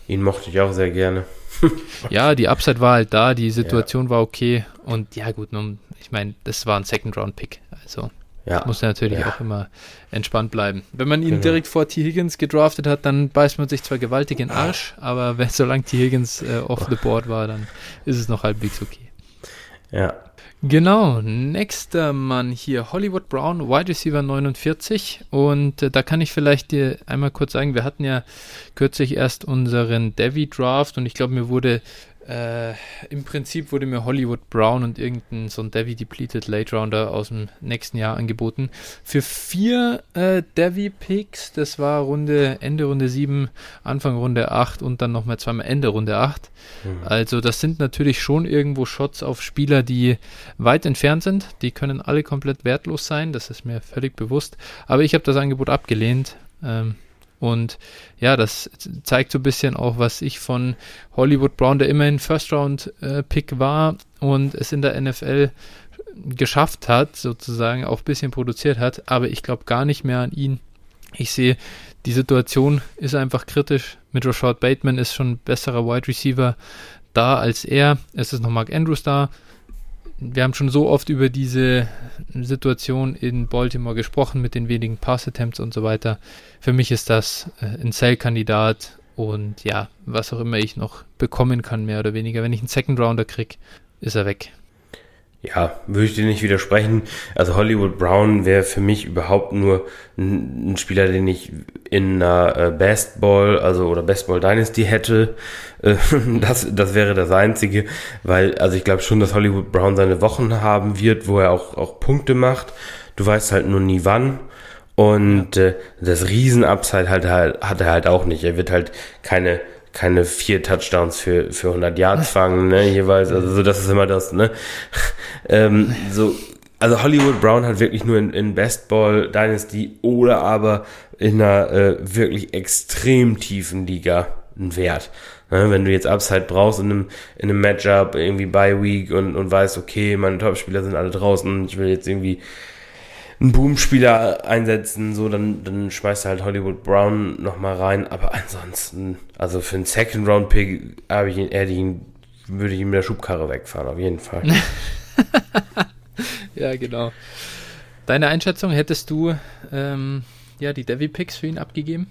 ihn mochte ich auch sehr gerne. ja, die Upside war halt da, die Situation ja. war okay und ja gut, nun, ich meine, das war ein Second-Round-Pick, also ja. muss natürlich ja. auch immer entspannt bleiben. Wenn man ihn genau. direkt vor T. Higgins gedraftet hat, dann beißt man sich zwar gewaltig in den Arsch, aber wenn, solange T. Higgins äh, off the board war, dann ist es noch halbwegs okay. Ja, Genau, nächster Mann hier, Hollywood Brown, Wide Receiver 49. Und äh, da kann ich vielleicht dir einmal kurz sagen, wir hatten ja kürzlich erst unseren Devi Draft und ich glaube, mir wurde äh, Im Prinzip wurde mir Hollywood Brown und irgendein so ein Devi Depleted Late Rounder aus dem nächsten Jahr angeboten. Für vier äh, Devi Picks, das war Runde, Ende Runde 7, Anfang Runde 8 und dann nochmal zweimal Ende Runde 8. Mhm. Also das sind natürlich schon irgendwo Shots auf Spieler, die weit entfernt sind. Die können alle komplett wertlos sein, das ist mir völlig bewusst. Aber ich habe das Angebot abgelehnt. Ähm, und ja, das zeigt so ein bisschen auch, was ich von Hollywood Brown, der immerhin First Round äh, war und es in der NFL geschafft hat, sozusagen auch ein bisschen produziert hat, aber ich glaube gar nicht mehr an ihn. Ich sehe, die Situation ist einfach kritisch. Mit Rashad Bateman ist schon ein besserer Wide Receiver da als er. Es ist noch Mark Andrews da wir haben schon so oft über diese Situation in Baltimore gesprochen mit den wenigen Pass-Attempts und so weiter. Für mich ist das äh, ein Sell-Kandidat und ja, was auch immer ich noch bekommen kann, mehr oder weniger. Wenn ich einen Second Rounder kriege, ist er weg. Ja, würde ich dir nicht widersprechen. Also Hollywood Brown wäre für mich überhaupt nur ein, Spieler, den ich in einer äh, Best Ball, also oder Best Ball Dynasty hätte. Äh, das, das wäre das Einzige, weil, also ich glaube schon, dass Hollywood Brown seine Wochen haben wird, wo er auch, auch Punkte macht. Du weißt halt nur nie wann. Und äh, das Riesen-Upside halt, hat er halt auch nicht. Er wird halt keine keine vier Touchdowns für, für 100 Yards fangen, ne, jeweils. Also so, das ist immer das, ne. ähm, so, also Hollywood Brown hat wirklich nur in, in Best Ball Dynasty oder aber in einer äh, wirklich extrem tiefen Liga einen Wert. Ne, wenn du jetzt Upside brauchst in einem, in einem Matchup, irgendwie by Week und, und weißt, okay, meine Topspieler sind alle draußen, ich will jetzt irgendwie einen Boom-Spieler einsetzen, so, dann, dann schmeißt du halt Hollywood Brown nochmal rein. Aber ansonsten, also für einen Second-Round-Pick habe ich ihn, hätte würde ich ihm mit der Schubkarre wegfahren, auf jeden Fall. ja, genau. Deine Einschätzung, hättest du ähm, ja, die Devi-Picks für ihn abgegeben?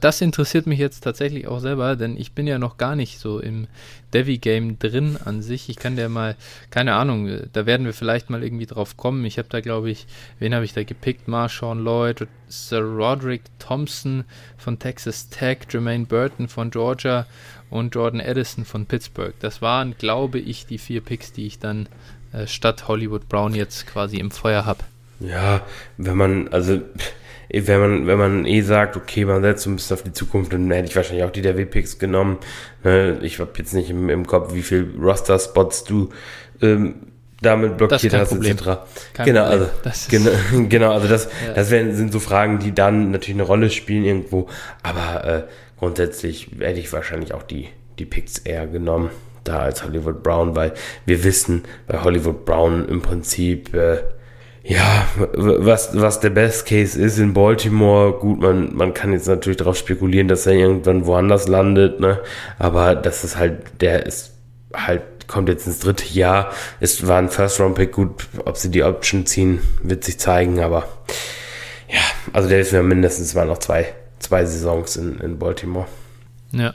Das interessiert mich jetzt tatsächlich auch selber, denn ich bin ja noch gar nicht so im Devi-Game drin an sich. Ich kann dir mal, keine Ahnung, da werden wir vielleicht mal irgendwie drauf kommen. Ich habe da, glaube ich, wen habe ich da gepickt? Marshawn Lloyd, Sir Roderick Thompson von Texas Tech, Jermaine Burton von Georgia und Jordan Addison von Pittsburgh. Das waren, glaube ich, die vier Picks, die ich dann äh, statt Hollywood Brown jetzt quasi im Feuer habe. Ja, wenn man, also wenn man, wenn man eh sagt, okay, man setzt so ein bisschen auf die Zukunft, dann hätte ich wahrscheinlich auch die der W-Picks genommen. Ne? Ich habe jetzt nicht im, im Kopf, wie viel Roster-Spots du ähm, damit blockiert hast, Problem. etc. genau, also, genau, genau, also das, ja. das wär, sind so Fragen, die dann natürlich eine Rolle spielen irgendwo, aber äh, grundsätzlich hätte ich wahrscheinlich auch die, die Picks eher genommen, da als Hollywood Brown, weil wir wissen, bei Hollywood Brown im Prinzip äh, ja, was, was der Best Case ist in Baltimore, gut, man, man kann jetzt natürlich darauf spekulieren, dass er irgendwann woanders landet, ne? Aber das ist halt, der ist halt, kommt jetzt ins dritte Jahr. Es war ein First-Round-Pick, gut, ob sie die Option ziehen, wird sich zeigen, aber ja, also der ist ja mindestens mal noch zwei, zwei Saisons in, in Baltimore. Ja.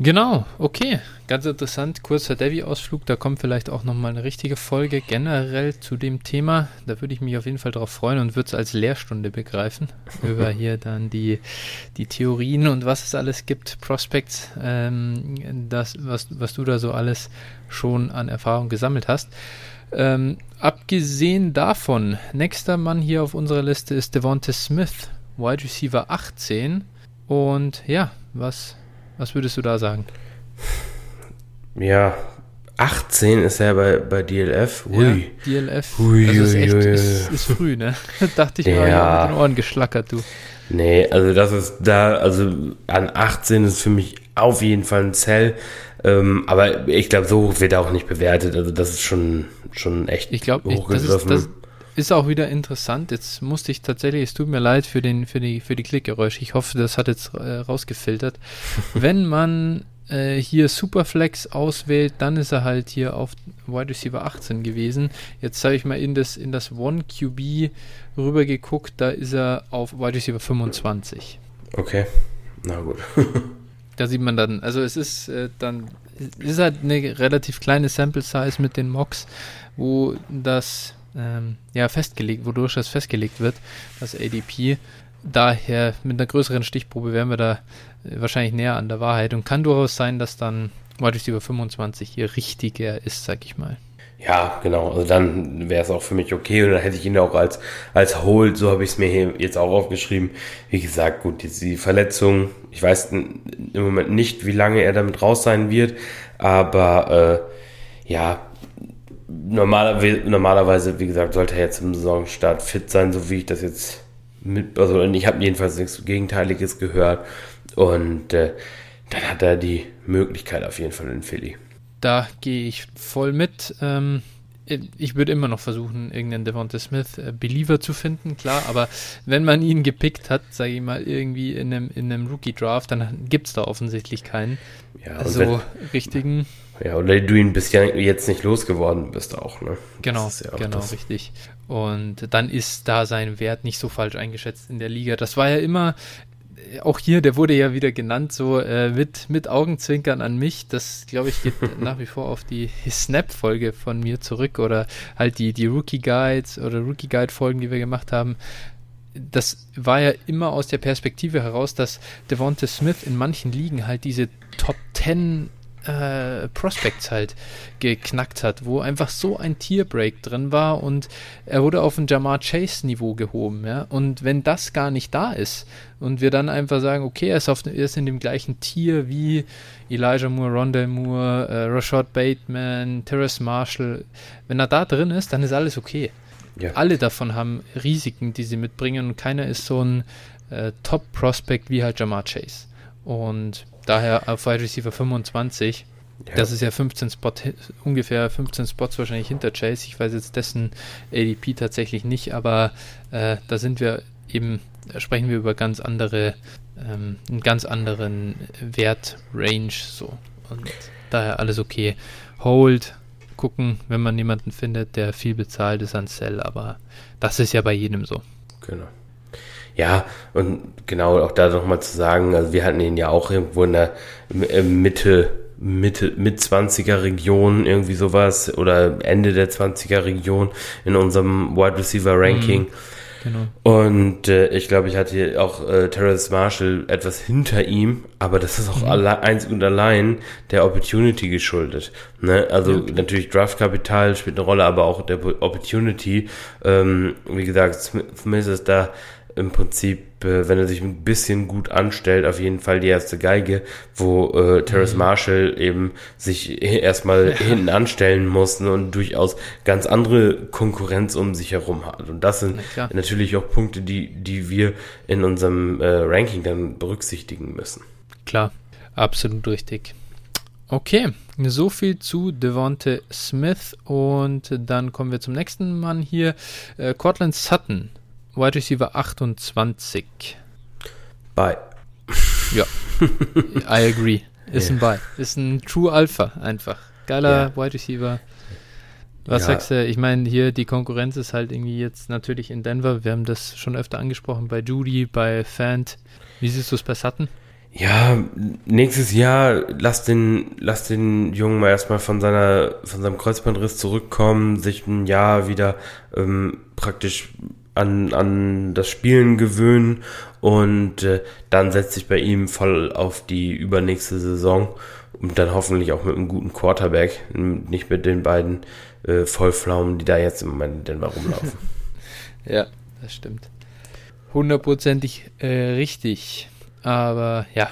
Genau, okay. Ganz interessant, kurzer Devi-Ausflug, da kommt vielleicht auch nochmal eine richtige Folge generell zu dem Thema. Da würde ich mich auf jeden Fall darauf freuen und würde es als Lehrstunde begreifen, über hier dann die, die Theorien und was es alles gibt, Prospects, ähm, das, was, was du da so alles schon an Erfahrung gesammelt hast. Ähm, abgesehen davon, nächster Mann hier auf unserer Liste ist Devonta Smith, Wide Receiver 18. Und ja, was, was würdest du da sagen? Ja, 18 ist er bei, bei DLF. Ui. Ja, DLF. Ui, also ist echt, ui, ui. Ist, ist, früh, ne? Dachte ich ja. mal, ja, mit den Ohren geschlackert, du. Nee, also das ist da, also an 18 ist für mich auf jeden Fall ein Zell. Ähm, aber ich glaube, so hoch wird er auch nicht bewertet. Also das ist schon, schon echt ich glaub, hochgegriffen. Das ist, das ist auch wieder interessant. Jetzt musste ich tatsächlich, es tut mir leid für, den, für die, für die Klickgeräusche. Ich hoffe, das hat jetzt äh, rausgefiltert. Wenn man äh, hier Superflex auswählt, dann ist er halt hier auf Wide Receiver 18 gewesen. Jetzt habe ich mal in das, in das One QB rüber geguckt, da ist er auf Wide Receiver 25. Okay, na gut. da sieht man dann, also es ist äh, dann, ist halt eine relativ kleine Sample Size mit den Mocks, wo das ähm, ja festgelegt, wodurch das festgelegt wird, das ADP. Daher mit einer größeren Stichprobe wären wir da wahrscheinlich näher an der Wahrheit und kann durchaus sein, dass dann Wide Receiver 25 hier richtiger ist, sag ich mal. Ja, genau. Also dann wäre es auch für mich okay und dann hätte ich ihn auch als, als Hold, so habe ich es mir hier jetzt auch aufgeschrieben. Wie gesagt, gut, die Verletzung, ich weiß im Moment nicht, wie lange er damit raus sein wird, aber äh, ja, normalerweise, normalerweise, wie gesagt, sollte er jetzt im Saisonstart fit sein, so wie ich das jetzt mit, also ich habe jedenfalls nichts Gegenteiliges gehört. Und äh, dann hat er die Möglichkeit auf jeden Fall in Philly. Da gehe ich voll mit. Ähm, ich würde immer noch versuchen, irgendeinen Devonta Smith äh, Believer zu finden, klar, aber wenn man ihn gepickt hat, sage ich mal, irgendwie in einem, in einem Rookie-Draft, dann gibt es da offensichtlich keinen ja, so wenn, richtigen. Ja, oder du ihn bisher jetzt nicht losgeworden bist auch, ne? Genau, ja genau, das. richtig. Und dann ist da sein Wert nicht so falsch eingeschätzt in der Liga. Das war ja immer auch hier, der wurde ja wieder genannt, so äh, mit, mit Augenzwinkern an mich. Das, glaube ich, geht nach wie vor auf die Snap-Folge von mir zurück oder halt die, die Rookie-Guides oder Rookie-Guide-Folgen, die wir gemacht haben. Das war ja immer aus der Perspektive heraus, dass Devonta Smith in manchen Ligen halt diese Top 10 äh, Prospects halt geknackt hat, wo einfach so ein Tierbreak drin war und er wurde auf ein Jamar Chase Niveau gehoben, ja. Und wenn das gar nicht da ist und wir dann einfach sagen, okay, er ist, auf, er ist in dem gleichen Tier wie Elijah Moore, Rondell Moore, äh, Rashad Bateman, Terrace Marshall, wenn er da drin ist, dann ist alles okay. Ja. Alle davon haben Risiken, die sie mitbringen und keiner ist so ein äh, Top-Prospect wie halt Jamar Chase. Und daher auf Wide Receiver 25. Ja. Das ist ja 15 Spot, ungefähr 15 Spots wahrscheinlich hinter Chase. Ich weiß jetzt dessen ADP tatsächlich nicht, aber äh, da sind wir eben, da sprechen wir über ganz andere, ähm, einen ganz anderen Wert, Range, so. Und daher alles okay. Hold, gucken, wenn man jemanden findet, der viel bezahlt, ist an Sell, aber das ist ja bei jedem so. Genau. Ja, und genau auch da nochmal zu sagen, also wir hatten ihn ja auch irgendwo in der Mitte, Mitte, mit 20er Region, irgendwie sowas, oder Ende der 20er Region in unserem Wide Receiver Ranking. Mhm. Genau. Und äh, ich glaube, ich hatte hier auch äh, Terrence Marshall etwas hinter ihm, aber das ist auch mhm. alle, einzig und allein der Opportunity geschuldet. Ne? Also ja. natürlich Draftkapital spielt eine Rolle, aber auch der Opportunity. Ähm, wie gesagt, Smith ist da im Prinzip, äh, wenn er sich ein bisschen gut anstellt, auf jeden Fall die erste Geige, wo äh, Terrace mhm. Marshall eben sich erstmal ja. hinten anstellen muss ne, und durchaus ganz andere Konkurrenz um sich herum hat. Und das sind Na natürlich auch Punkte, die, die wir in unserem äh, Ranking dann berücksichtigen müssen. Klar, absolut richtig. Okay, so viel zu Devonte Smith und dann kommen wir zum nächsten Mann hier, äh, Cortland Sutton Wide Receiver 28. Bye. Ja, I agree. Ist yeah. ein Bye. Ist ein True Alpha einfach. Geiler yeah. Wide Receiver. Was ja. sagst du? Ich meine, hier die Konkurrenz ist halt irgendwie jetzt natürlich in Denver. Wir haben das schon öfter angesprochen bei Judy, bei Fant. Wie siehst du es bei Sutton? Ja, nächstes Jahr lass den, lass den Jungen mal erstmal von seiner, von seinem Kreuzbandriss zurückkommen, sich ein Jahr wieder ähm, praktisch an, an das Spielen gewöhnen und äh, dann setzt sich bei ihm voll auf die übernächste Saison und dann hoffentlich auch mit einem guten Quarterback, nicht mit den beiden äh, Vollpflaumen, die da jetzt im Moment in Denver rumlaufen. ja, das stimmt. Hundertprozentig äh, richtig. Aber ja,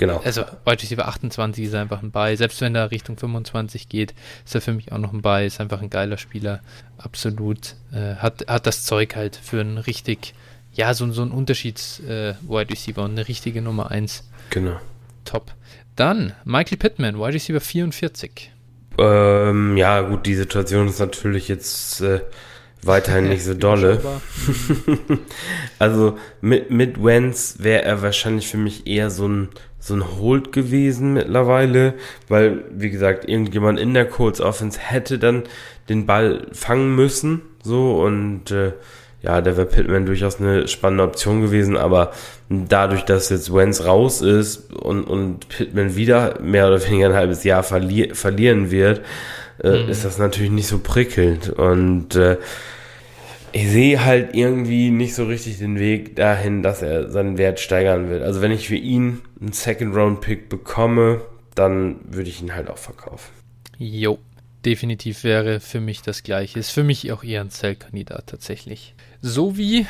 Genau. Also Wide Receiver 28 ist einfach ein Buy. Selbst wenn er Richtung 25 geht, ist er für mich auch noch ein Buy. Ist einfach ein geiler Spieler. Absolut. Äh, hat, hat das Zeug halt für einen richtig, ja, so, so ein Unterschieds-Wide äh, Receiver und eine richtige Nummer 1. Genau. Top. Dann Michael Pittman, Wide Receiver 44. Ähm, ja, gut, die Situation ist natürlich jetzt äh, weiterhin nicht so dolle. also mit, mit Wenz wäre er wahrscheinlich für mich eher so ein so ein Hold gewesen mittlerweile, weil, wie gesagt, irgendjemand in der Colts Offense hätte dann den Ball fangen müssen, so, und äh, ja, der wäre Pittman durchaus eine spannende Option gewesen, aber dadurch, dass jetzt Wentz raus ist und, und Pittman wieder mehr oder weniger ein halbes Jahr verli verlieren wird, äh, mhm. ist das natürlich nicht so prickelnd und äh, ich sehe halt irgendwie nicht so richtig den Weg dahin, dass er seinen Wert steigern will. Also wenn ich für ihn einen Second-Round-Pick bekomme, dann würde ich ihn halt auch verkaufen. Jo, definitiv wäre für mich das gleiche. Ist für mich auch eher ein Sell-Kandidat tatsächlich. So wie,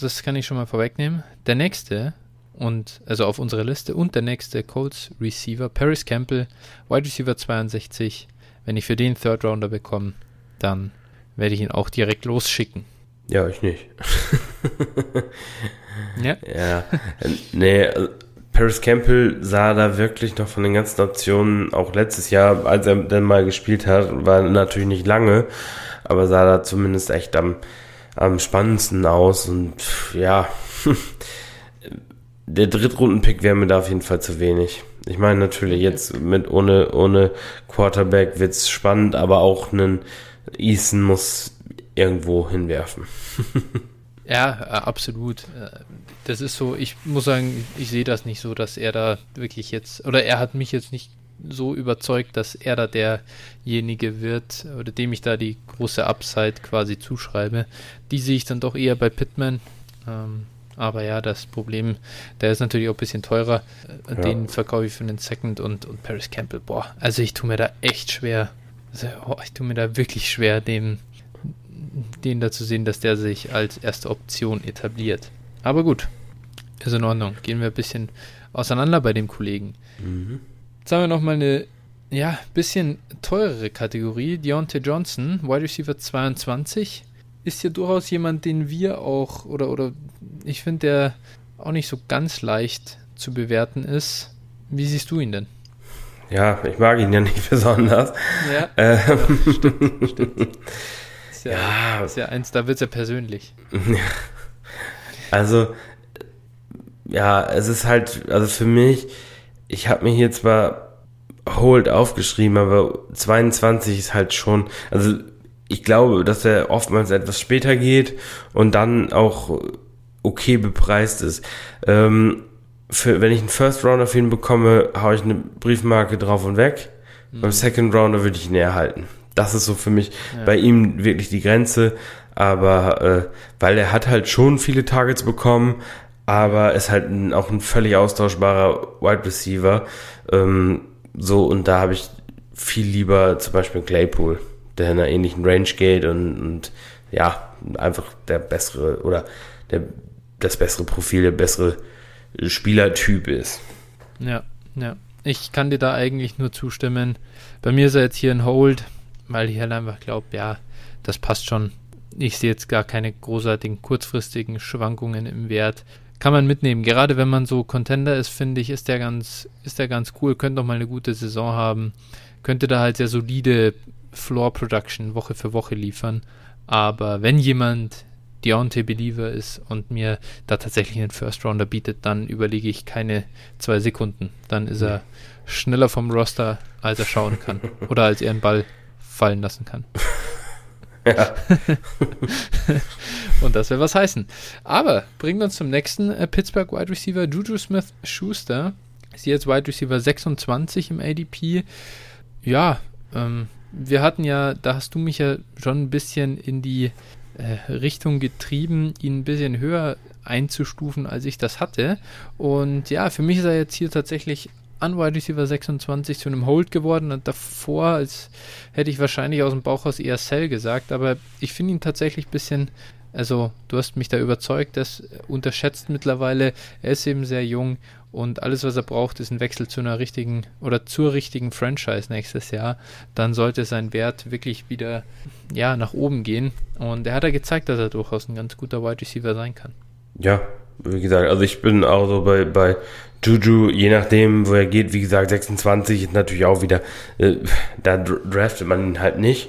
das kann ich schon mal vorwegnehmen, der nächste und also auf unserer Liste und der nächste Colts Receiver, Paris Campbell, Wide Receiver 62. Wenn ich für den Third Rounder bekomme, dann werde ich ihn auch direkt losschicken. Ja, ich nicht. ja. Ja. Nee, also Paris Campbell sah da wirklich noch von den ganzen Optionen, auch letztes Jahr, als er dann mal gespielt hat, war natürlich nicht lange, aber sah da zumindest echt am, am spannendsten aus und ja, der Drittrunden-Pick wäre mir da auf jeden Fall zu wenig. Ich meine natürlich jetzt mit ohne, ohne Quarterback wird's spannend, aber auch einen Eason muss irgendwo hinwerfen. ja, äh, absolut. Äh, das ist so, ich muss sagen, ich sehe das nicht so, dass er da wirklich jetzt, oder er hat mich jetzt nicht so überzeugt, dass er da derjenige wird, oder dem ich da die große Upside quasi zuschreibe. Die sehe ich dann doch eher bei Pittman. Ähm, Aber ja, das Problem, der ist natürlich auch ein bisschen teurer. Äh, Ja. Den verkaufe ich für den Second und, und Paris Campbell. Boah, also ich tue mir da echt schwer. Also, oh, ich tue mir da wirklich schwer, dem, den da zu sehen, dass der sich als erste Option etabliert. Aber gut, ist in Ordnung. Gehen wir ein bisschen auseinander bei dem Kollegen. Mhm. Jetzt haben wir nochmal eine, ja, bisschen teurere Kategorie. Deontay Johnson, Wide Receiver 22, ist ja durchaus jemand, den wir auch, oder, oder ich finde, der auch nicht so ganz leicht zu bewerten ist. Wie siehst du ihn denn? Ja, ich mag ihn ja nicht besonders. Ja, Ähm, ist ja, Ja. Ist ja eins, da wird es ja persönlich. Also, ja, es ist halt, also für mich, ich habe mir hier zwar Hold aufgeschrieben, aber 22 ist halt schon, also ich glaube, dass er oftmals etwas später geht und dann auch okay bepreist ist. Ähm, für, wenn ich einen First Rounder für ihn bekomme, haue ich eine Briefmarke drauf und weg. Beim Second Rounder würde ich ihn erhalten. Das ist so für mich Ja. bei ihm wirklich die Grenze. Aber äh, weil er hat halt schon viele Targets bekommen, aber ist halt ein, auch ein völlig austauschbarer Wide Receiver. Ähm, so, und da habe ich viel lieber zum Beispiel Claypool, der in einer ähnlichen Range geht und, und ja, einfach der bessere oder der, das bessere Profil, der bessere Spielertyp ist. Ja, ja. Ich kann dir da eigentlich nur zustimmen. Bei mir ist er jetzt hier ein Hold, weil ich halt einfach glaube, ja, das passt schon. Ich sehe jetzt gar keine großartigen kurzfristigen Schwankungen im Wert. Kann man mitnehmen. Gerade wenn man so Contender ist, finde ich, ist der ganz, ist der ganz cool. Könnte noch mal eine gute Saison haben. Könnte da halt sehr solide Floor Production Woche für Woche liefern. Aber wenn jemand Deontay Believer ist und mir da tatsächlich einen First Rounder bietet, dann überlege ich keine zwei Sekunden. Dann ist er schneller vom Roster, als er schauen kann. Oder als er einen Ball fallen lassen kann. Ja. Und das will was heißen. Aber bringt uns zum nächsten äh, Pittsburgh Wide Receiver. Juju Smith Schuster ist jetzt Wide Receiver 26 im ADP. Ja, ähm, wir hatten ja, da hast du mich ja schon ein bisschen in die äh, Richtung getrieben, ihn ein bisschen höher einzustufen, als ich das hatte. Und ja, für mich ist er jetzt hier tatsächlich an Wide Receiver 26 zu einem Hold geworden. Und davor, als hätte ich wahrscheinlich aus dem Bauch aus eher Sell gesagt, aber ich finde ihn tatsächlich ein bisschen, also du hast mich da überzeugt, das unterschätzt mittlerweile, er ist eben sehr jung und alles, was er braucht, ist ein Wechsel zu einer richtigen oder zur richtigen Franchise nächstes Jahr, dann sollte sein Wert wirklich wieder, ja, nach oben gehen und er hat ja gezeigt, dass er durchaus ein ganz guter Wide Receiver sein kann. Ja, wie gesagt, also ich bin auch so bei, bei Juju, je nachdem, wo er geht, wie gesagt, 26 ist natürlich auch wieder, äh, da dr- draftet man ihn halt nicht.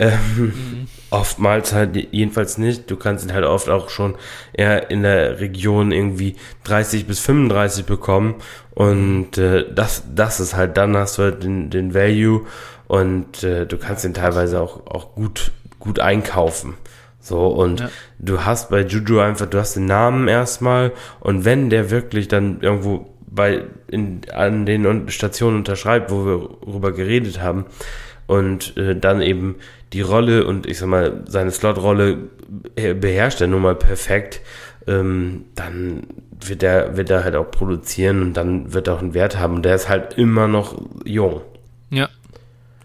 Ähm, Oftmals halt jedenfalls nicht. Du kannst ihn halt oft auch schon eher in der Region irgendwie 30 bis 35 bekommen. Und äh, das, das ist halt, dann hast du halt den, den Value und äh, du kannst ihn teilweise auch, auch gut, gut einkaufen. So, und Ja. du hast bei Juju einfach, du hast den Namen erstmal und wenn der wirklich dann irgendwo bei in, an den Stationen unterschreibt, wo wir darüber geredet haben und äh, dann eben die Rolle und ich sag mal, seine Slot-Rolle beherrscht er nun mal perfekt, ähm, dann wird er, wird er halt auch produzieren und dann wird er auch einen Wert haben und der ist halt immer noch jung. Ja,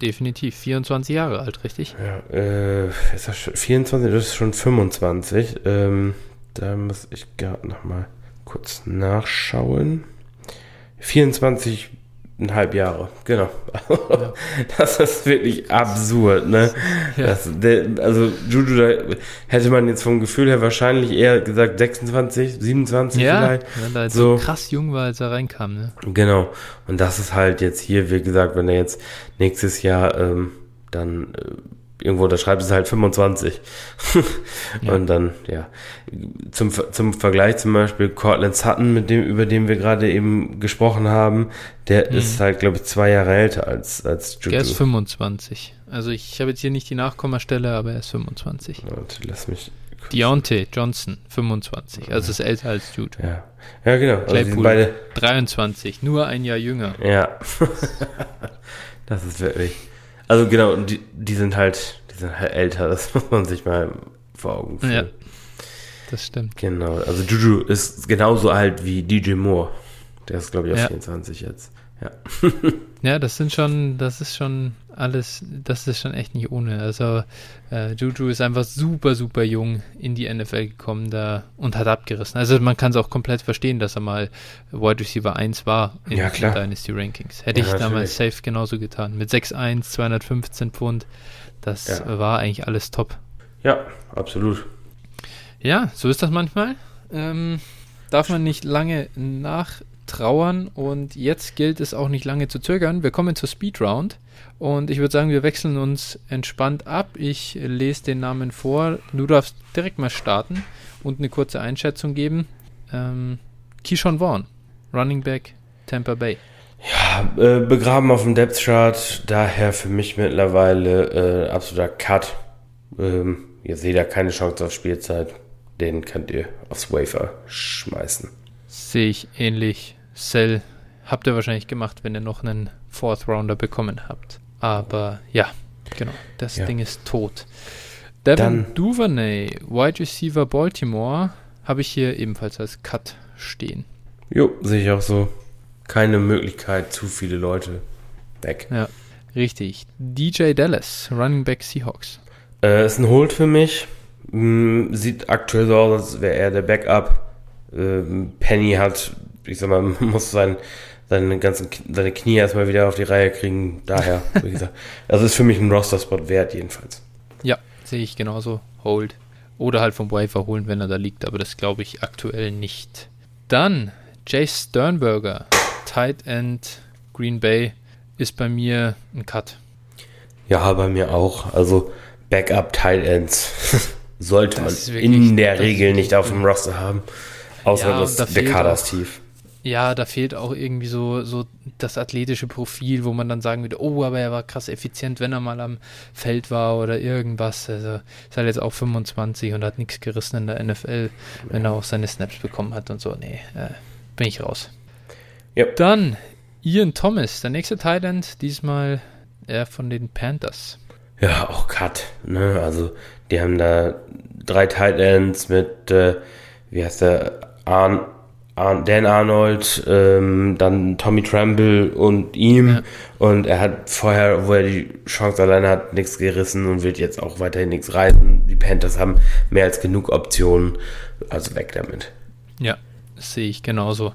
definitiv. 24 Jahre alt, richtig? Ja, äh, ist das schon 24? Das ist schon 25. Ähm, da muss ich gerade noch mal kurz nachschauen. 24,5 Jahre, genau. Das ist wirklich absurd, ne? Ja. Das, der, also Juju, da hätte man jetzt vom Gefühl her wahrscheinlich eher gesagt 26, 27 Ja, vielleicht. wenn er jetzt so So. krass jung war, als er reinkam, ne? Genau. Und das ist halt jetzt hier, wie gesagt, wenn er jetzt nächstes Jahr ähm, dann äh, irgendwo unterschreibt, ist es halt 25. Ja. Und dann, ja. Zum, zum Vergleich zum Beispiel Cortland Sutton, mit dem, über den wir gerade eben gesprochen haben, der Mhm. ist halt, glaube ich, zwei Jahre älter als, als Juju. Er ist 25. Also ich habe jetzt hier nicht die Nachkommastelle, aber er ist 25. Und lass mich. Deontay Johnson, 25. Also ist älter als Jude. Ja. Ja, genau. Also Claypool. beide. 23, nur ein Jahr jünger. Ja. das ist wirklich. Also genau, und die, die sind halt, die sind halt älter, das muss man sich mal vor Augen führen. Ja. das stimmt. Genau, also Juju ist genauso alt wie DJ Moore. Der ist, glaube ich, auf Ja. 24 jetzt. Ja. Ja, das sind schon, das ist schon alles, das ist schon echt nicht ohne. Also äh, Juju ist einfach super, super jung in die NFL gekommen da und hat abgerissen. Also man kann es auch komplett verstehen, dass er mal Wide Receiver 1 war in Ja, klar. den Dynasty Rankings. Hätte Ja, ich damals safe genauso getan. Mit 6'1, 215 Pfund, das Ja. war eigentlich alles top. Ja, absolut. Ja, so ist das manchmal. Ähm, darf man nicht lange nachtrauern und jetzt gilt es auch nicht lange zu zögern. Wir kommen zur Speed Round und ich würde sagen, wir wechseln uns entspannt ab. Ich lese den Namen vor. Du darfst direkt mal starten und eine kurze Einschätzung geben. Ähm, Keyshawn Vaughn, Running Back, Tampa Bay. Ja, äh, begraben auf dem Depth Chart, daher für mich mittlerweile äh, absoluter Cut. Ähm, ihr seht ja keine Chance auf Spielzeit. Den könnt ihr aufs Wafer schmeißen. Sehe ich ähnlich. Sell habt ihr wahrscheinlich gemacht, wenn ihr noch einen Fourth Rounder bekommen habt. Aber ja, genau, das Ja. Ding ist tot. Devin Dann- Duvernay, Wide Receiver Baltimore, habe ich hier ebenfalls als Cut stehen. Jo, sehe ich auch so. Keine Möglichkeit, zu viele Leute weg. Ja, richtig. DJ Dallas, Running Back Seahawks. Äh, ist ein Hold für mich. Mm, sieht aktuell so aus, als wäre er der Backup. Ähm, Penny hat, ich sag mal, muss sein, seine ganzen seine Knie erstmal wieder auf die Reihe kriegen. Daher, wie gesagt, also ist für mich ein Roster-Spot wert, jedenfalls. Ja, sehe ich genauso. Hold. Oder halt vom Waiver holen, wenn er da liegt, aber das glaube ich aktuell nicht. Dann Jay Sternberger, Tight End, Green Bay, ist bei mir ein Cut. Ja, bei mir auch. Also Backup Tight Ends sollte man Das wirklich- in der das Regel nicht auf dem Roster haben. Außer Ja, das, ist tief. Ja, da fehlt auch irgendwie so, so das athletische Profil, wo man dann sagen würde, oh, aber er war krass effizient, wenn er mal am Feld war oder irgendwas. Also ist halt jetzt auch 25 und hat nichts gerissen in der NFL, wenn er auch seine Snaps bekommen hat und so. Nee, äh, bin ich raus. Ja. Dann Ian Thomas, der nächste Thailand, diesmal er von den Panthers. Ja, auch Cut. Ne? Also, die haben da drei Tight Ends mit, äh, wie heißt der, Arn, Dan Arnold, ähm, dann Tommy Tremble und ihm. Ja. Und er hat vorher, wo er die Chance alleine hat, nichts gerissen und wird jetzt auch weiterhin nichts reißen. Die Panthers haben mehr als genug Optionen. Also weg damit. Ja, sehe ich genauso.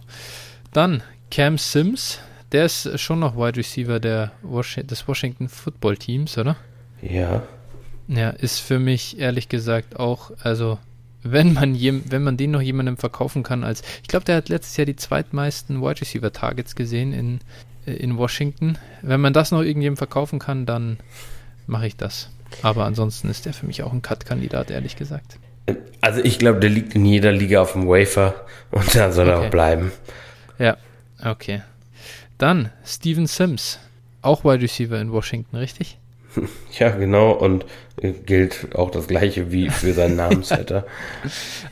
Dann Cam Sims, der ist schon noch Wide Receiver der Washi des Washington Football Teams, oder? Ja. Ja, ist für mich ehrlich gesagt auch, also wenn man jem, wenn man den noch jemandem verkaufen kann als, ich glaube, der hat letztes Jahr die zweitmeisten Wide Receiver Targets gesehen in, äh, in Washington. Wenn man das noch irgendjemandem verkaufen kann, dann mache ich das. Aber ansonsten ist der für mich auch ein Cut-Kandidat, ehrlich gesagt. Also ich glaube, der liegt in jeder Liga auf dem Wafer und da soll er Okay. auch bleiben. Ja, okay. Dann Steven Sims, auch Wide Receiver in Washington, richtig? Ja, genau. Und gilt auch das gleiche wie für seinen Namensvetter.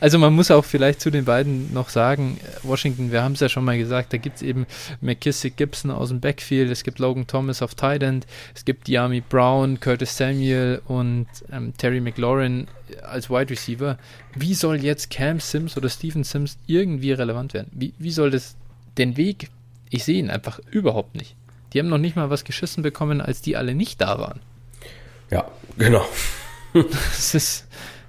Also man muss auch vielleicht zu den beiden noch sagen, Washington, wir haben es ja schon mal gesagt, da gibt es eben McKissick Gibson aus dem Backfield, es gibt Logan Thomas auf Tight End, es gibt Diami Brown, Curtis Samuel und ähm, Terry McLaurin als Wide Receiver. Wie soll jetzt Cam Sims oder Steven Sims irgendwie relevant werden? Wie, wie soll das den Weg? Ich sehe ihn einfach überhaupt nicht. Die haben noch nicht mal was geschissen bekommen, als die alle nicht da waren. Ja, genau. Das ist,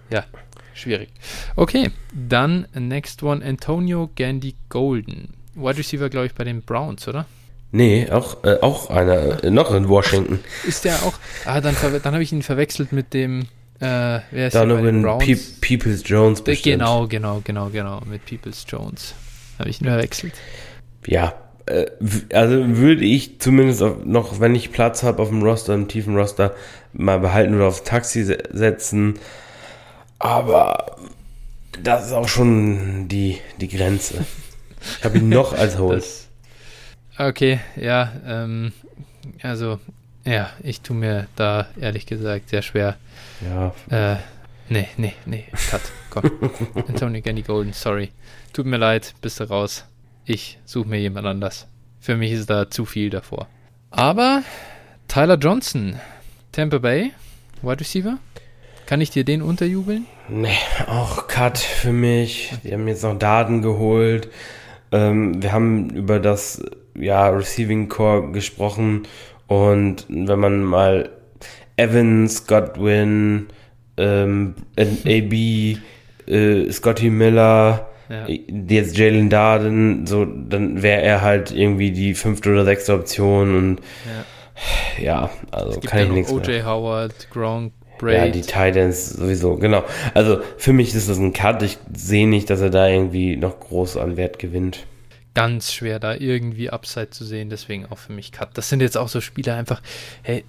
ja, schwierig. Okay, dann next one, Antonio Gandy Golden. Wide Receiver, glaube ich, bei den Browns, oder? Nee, auch, äh, auch einer, äh, noch in Washington. Ist der auch, ah, dann, dann habe ich ihn verwechselt mit dem, äh, wer ist der Donovan Browns? Pe Peoples Jones Der- bestimmt. Genau, genau, genau, genau, mit Peoples Jones. Habe ich ihn verwechselt. Ja, äh, also würde ich zumindest noch, wenn ich Platz habe auf dem Roster, im tiefen Roster, mal behalten oder aufs Taxi se setzen. Aber das ist auch schon die, die Grenze. Ich habe ihn noch als. Das, okay, ja, ähm, also, ja, ich tue mir da ehrlich gesagt sehr schwer, Ja, Äh, nee, nee, nee, cut, komm. Antonio Gandy Golden, sorry. Tut mir leid, bist du raus. Ich suche mir jemand anders. Für mich ist da zu viel davor. Aber Tyler Johnson, Tampa Bay, Wide Receiver. Kann ich dir den unterjubeln? Nee, auch Cut für mich. Die haben jetzt noch Daten geholt. Ähm, wir haben über das ja, Receiving Core gesprochen und wenn man mal Evans, Godwin, ähm, AB, äh, Scotty Miller, ja. jetzt Jalen Darden, so, dann wäre er halt irgendwie die fünfte oder sechste Option und ja, ja also kann ich nichts OJ Howard, Gronk, Braid. Ja, die Titans sowieso, genau. Also für mich ist das ein Cut. Ich sehe nicht, dass er da irgendwie noch groß an Wert gewinnt. Ganz schwer, da irgendwie Upside zu sehen, deswegen auch für mich Cut. Das sind jetzt auch so Spieler einfach, hey,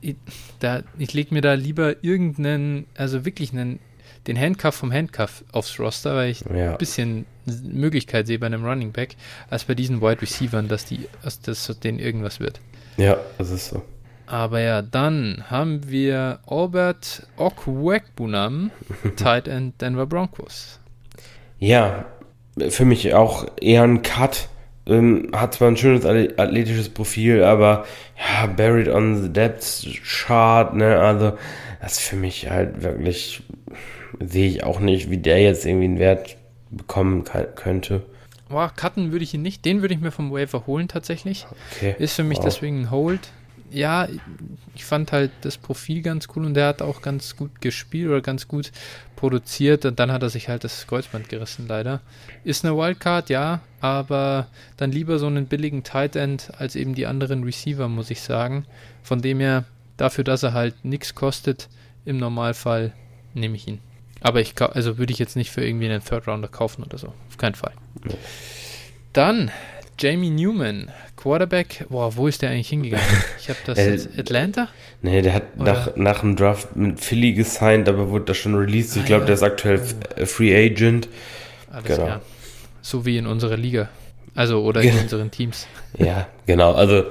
ich, da, ich lege mir da lieber irgendeinen, also wirklich einen, den Handcuff vom Handcuff aufs Roster, weil ich ja. ein bisschen Möglichkeit sehe bei einem Running Back, als bei diesen Wide Receivers, dass die, dass das denen irgendwas wird. Ja, das ist so. Aber ja, dann haben wir Albert Okwekbunam, Tight End Denver Broncos. Ja, für mich auch eher ein Cut. Ähm, hat zwar ein schönes athletisches Profil, aber ja, buried on the depth chart, ne, also das ist für mich halt wirklich, sehe ich auch nicht, wie der jetzt irgendwie einen Wert bekommen kann, könnte. Boah, cutten würde ich ihn nicht, den würde ich mir vom Waiver holen tatsächlich. Okay. Ist für mich wow. deswegen ein Hold ja, ich fand halt das Profil ganz cool und der hat auch ganz gut gespielt oder ganz gut produziert und dann hat er sich halt das Kreuzband gerissen, leider. Ist eine Wildcard, ja, aber dann lieber so einen billigen Tight End als eben die anderen Receiver, muss ich sagen. Von dem her, dafür, dass er halt nichts kostet, im Normalfall nehme ich ihn. Aber ich also würde ich jetzt nicht für irgendwie einen Third Rounder kaufen oder so. Auf keinen Fall. Dann Jamie Newman, Quarterback. Boah, wo ist der eigentlich hingegangen? Ich habe das äh, jetzt Atlanta? Nee, der hat nach, nach dem Draft mit Philly gesigned, aber wurde da schon released. Ich ah, glaube, ja. der ist aktuell oh. Free Agent. Alles genau. Klar. So wie in unserer Liga. Also, oder in unseren Teams. Ja, genau. Also,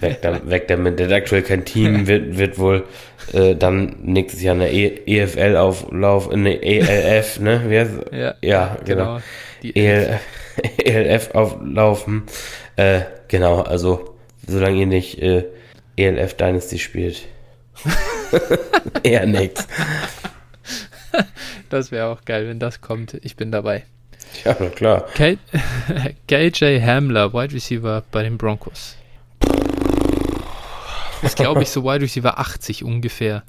weg, da, weg damit. Der hat aktuell kein Team, wird, wird wohl äh, dann nächstes Jahr eine e EFL auflauf, eine ELF, ne? Wie heißt ja, ja, genau. genau. Die ELF. ELF auflaufen. Äh, genau, also solange ihr nicht äh, ELF Dynasty spielt. Eher nix. Das wäre auch geil, wenn das kommt. Ich bin dabei. Ja, na klar. K KJ Hamler, Wide Receiver bei den Broncos. Ist, glaube ich, so Wide Receiver 80 ungefähr,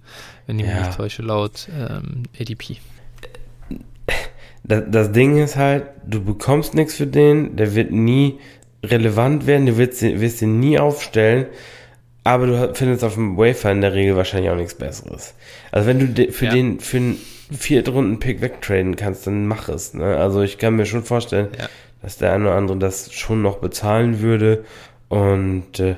wenn ich mich nicht täusche, laut ähm, ADP das, das Ding ist halt, du bekommst nichts für den, der wird nie relevant werden, du wirst, wirst ihn nie aufstellen, aber du findest auf dem Wafer in der Regel wahrscheinlich auch nichts Besseres. Also wenn du für ja. den, für einen Viertrunden-Pick wegtraden kannst, dann mach es. Ne? Also ich kann mir schon vorstellen, ja. dass der eine oder andere das schon noch bezahlen würde und äh,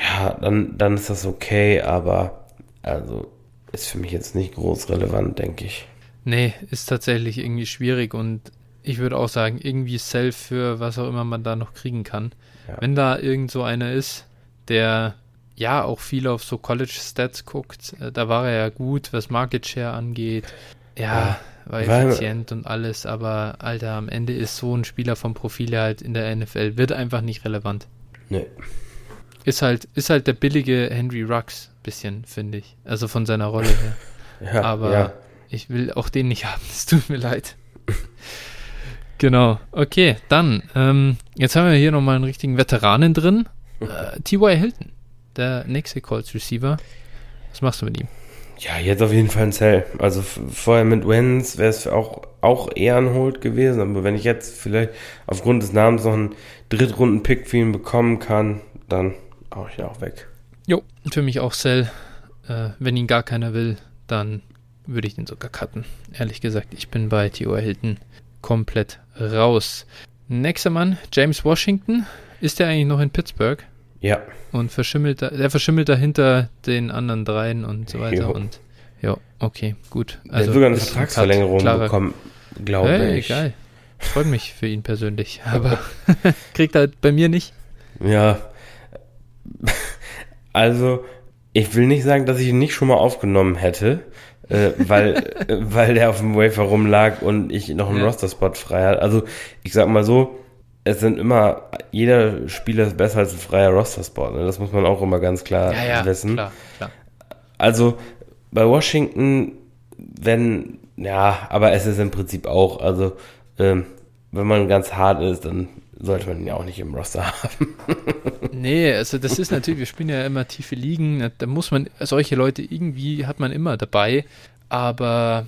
ja, dann, dann ist das okay, aber also ist für mich jetzt nicht groß relevant, denke ich. Nee, ist tatsächlich irgendwie schwierig und ich würde auch sagen, irgendwie Self für was auch immer man da noch kriegen kann. Ja. Wenn da irgend so einer ist, der ja auch viel auf so College Stats guckt, äh, da war er ja gut, was Market Share angeht. Ja, war effizient und alles, aber Alter, am Ende ist so ein Spieler vom Profil halt in der NFL, wird einfach nicht relevant. Nee. Ist halt, ist halt der billige Henry Rux, bisschen, finde ich. Also von seiner Rolle her. ja, aber ja. Ich will auch den nicht haben. Es tut mir leid. genau. Okay, dann. Ähm, jetzt haben wir hier nochmal einen richtigen Veteranen drin. Äh, T.Y. Hilton, der nächste Colts Receiver. Was machst du mit ihm? Ja, jetzt auf jeden Fall ein Zell. Also vorher mit Wenz wäre es auch, auch eher ein Hold gewesen. Aber wenn ich jetzt vielleicht aufgrund des Namens noch einen Drittrunden-Pick für ihn bekommen kann, dann auch ich auch weg. Jo, für mich auch Cell. Äh, wenn ihn gar keiner will, dann würde ich den sogar cutten. Ehrlich gesagt, ich bin bei T.O. Hilton komplett raus. Nächster Mann, James Washington. Ist der eigentlich noch in Pittsburgh? Ja. Und verschimmelt der verschimmelt dahinter den anderen dreien und so weiter. Jo. Und ja, okay, gut. Also der hat sogar eine Vertragsverlängerung ein bekommen, glaube hey, ich. Geil. Freut mich für ihn persönlich, aber kriegt er bei mir nicht. Ja. Also, ich will nicht sagen, dass ich ihn nicht schon mal aufgenommen hätte, äh, weil, weil der auf dem Wafer rumlag und ich noch einen ja. Roster-Spot frei hatte. Also ich sag mal so, es sind immer, jeder Spieler ist besser als ein freier Roster-Spot. Ne? Das muss man auch immer ganz klar ja, ja, wissen. Klar, klar. Also bei Washington wenn, ja, aber es ist im Prinzip auch, also ähm, wenn man ganz hart ist, dann sollte man ihn ja auch nicht im Roster haben. nee, also das ist natürlich, wir spielen ja immer tiefe Ligen, da muss man, solche Leute irgendwie hat man immer dabei, aber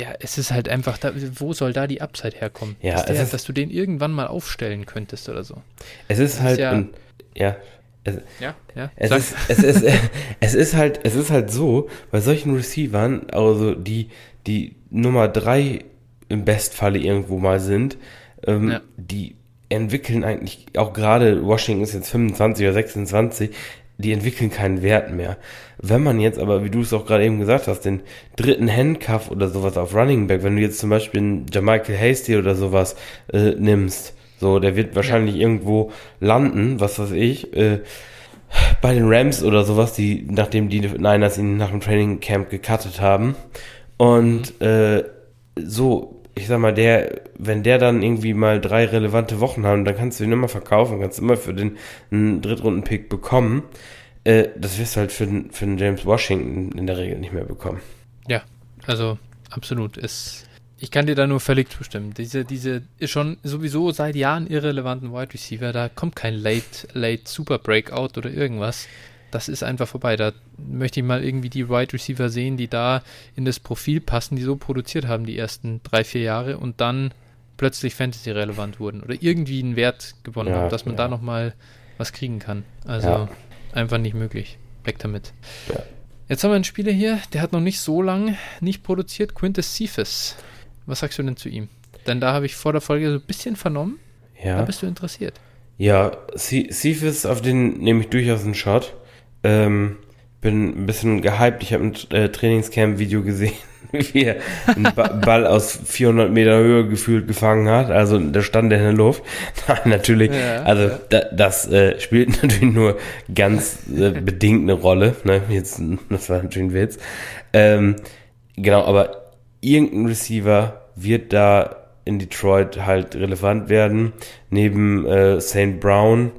ja, es ist halt einfach, da, wo soll da die Upside herkommen? Ja, dass, der, ist, dass, du den irgendwann mal aufstellen könntest oder so. Es ist das halt, ist ja, ein, ja, es, ja, ja. Es ist, es, ist, es ist halt, es ist halt so, bei solchen Receivern, also die, die Nummer drei im Bestfalle irgendwo mal sind, ähm, ja. die entwickeln eigentlich, auch gerade Washington ist jetzt 25 oder 26, die entwickeln keinen Wert mehr. Wenn man jetzt aber, wie du es auch gerade eben gesagt hast, den dritten Handcuff oder sowas auf Running Back, wenn du jetzt zum Beispiel einen Jamichael Hasty oder sowas äh, nimmst, so, der wird wahrscheinlich ja. irgendwo landen, was weiß ich, äh, bei den Rams oder sowas, die, nachdem die Niners ihn nach dem Training Camp gecuttet haben. Und äh, so, ich sag mal, der, wenn der dann irgendwie mal drei relevante Wochen haben, dann kannst du ihn immer verkaufen, kannst immer für den einen Drittrunden-Pick bekommen. Äh, das wirst du halt für, für den James Washington in der Regel nicht mehr bekommen. Ja, also absolut. Es, ich kann dir da nur völlig zustimmen. Diese, diese ist schon sowieso seit Jahren irrelevanten Wide Receiver. Da kommt kein Late, Late Super Breakout oder irgendwas das ist einfach vorbei. Da möchte ich mal irgendwie die Wide Receiver sehen, die da in das Profil passen, die so produziert haben die ersten drei, vier Jahre und dann plötzlich Fantasy relevant wurden oder irgendwie einen Wert gewonnen ja, haben, dass man ja. da nochmal was kriegen kann. Also ja. einfach nicht möglich. Weg damit. Ja. Jetzt haben wir einen Spieler hier, der hat noch nicht so lange nicht produziert, Quintus Cephas. Was sagst du denn zu ihm? Denn da habe ich vor der Folge so ein bisschen vernommen. Ja. Da bist du interessiert. Ja, Cephas, auf den nehme ich durchaus einen Shot. Ähm, bin ein bisschen gehypt. Ich habe ein äh, Trainingscamp-Video gesehen, wie er einen ba Ball aus 400 Meter Höhe gefühlt gefangen hat. Also da stand er in der Luft. natürlich, ja, also ja. Da, das äh, spielt natürlich nur ganz äh, bedingt eine Rolle. Ne? Jetzt, das war natürlich ein Witz. Ähm, genau, aber irgendein Receiver wird da in Detroit halt relevant werden. Neben äh, St. Brown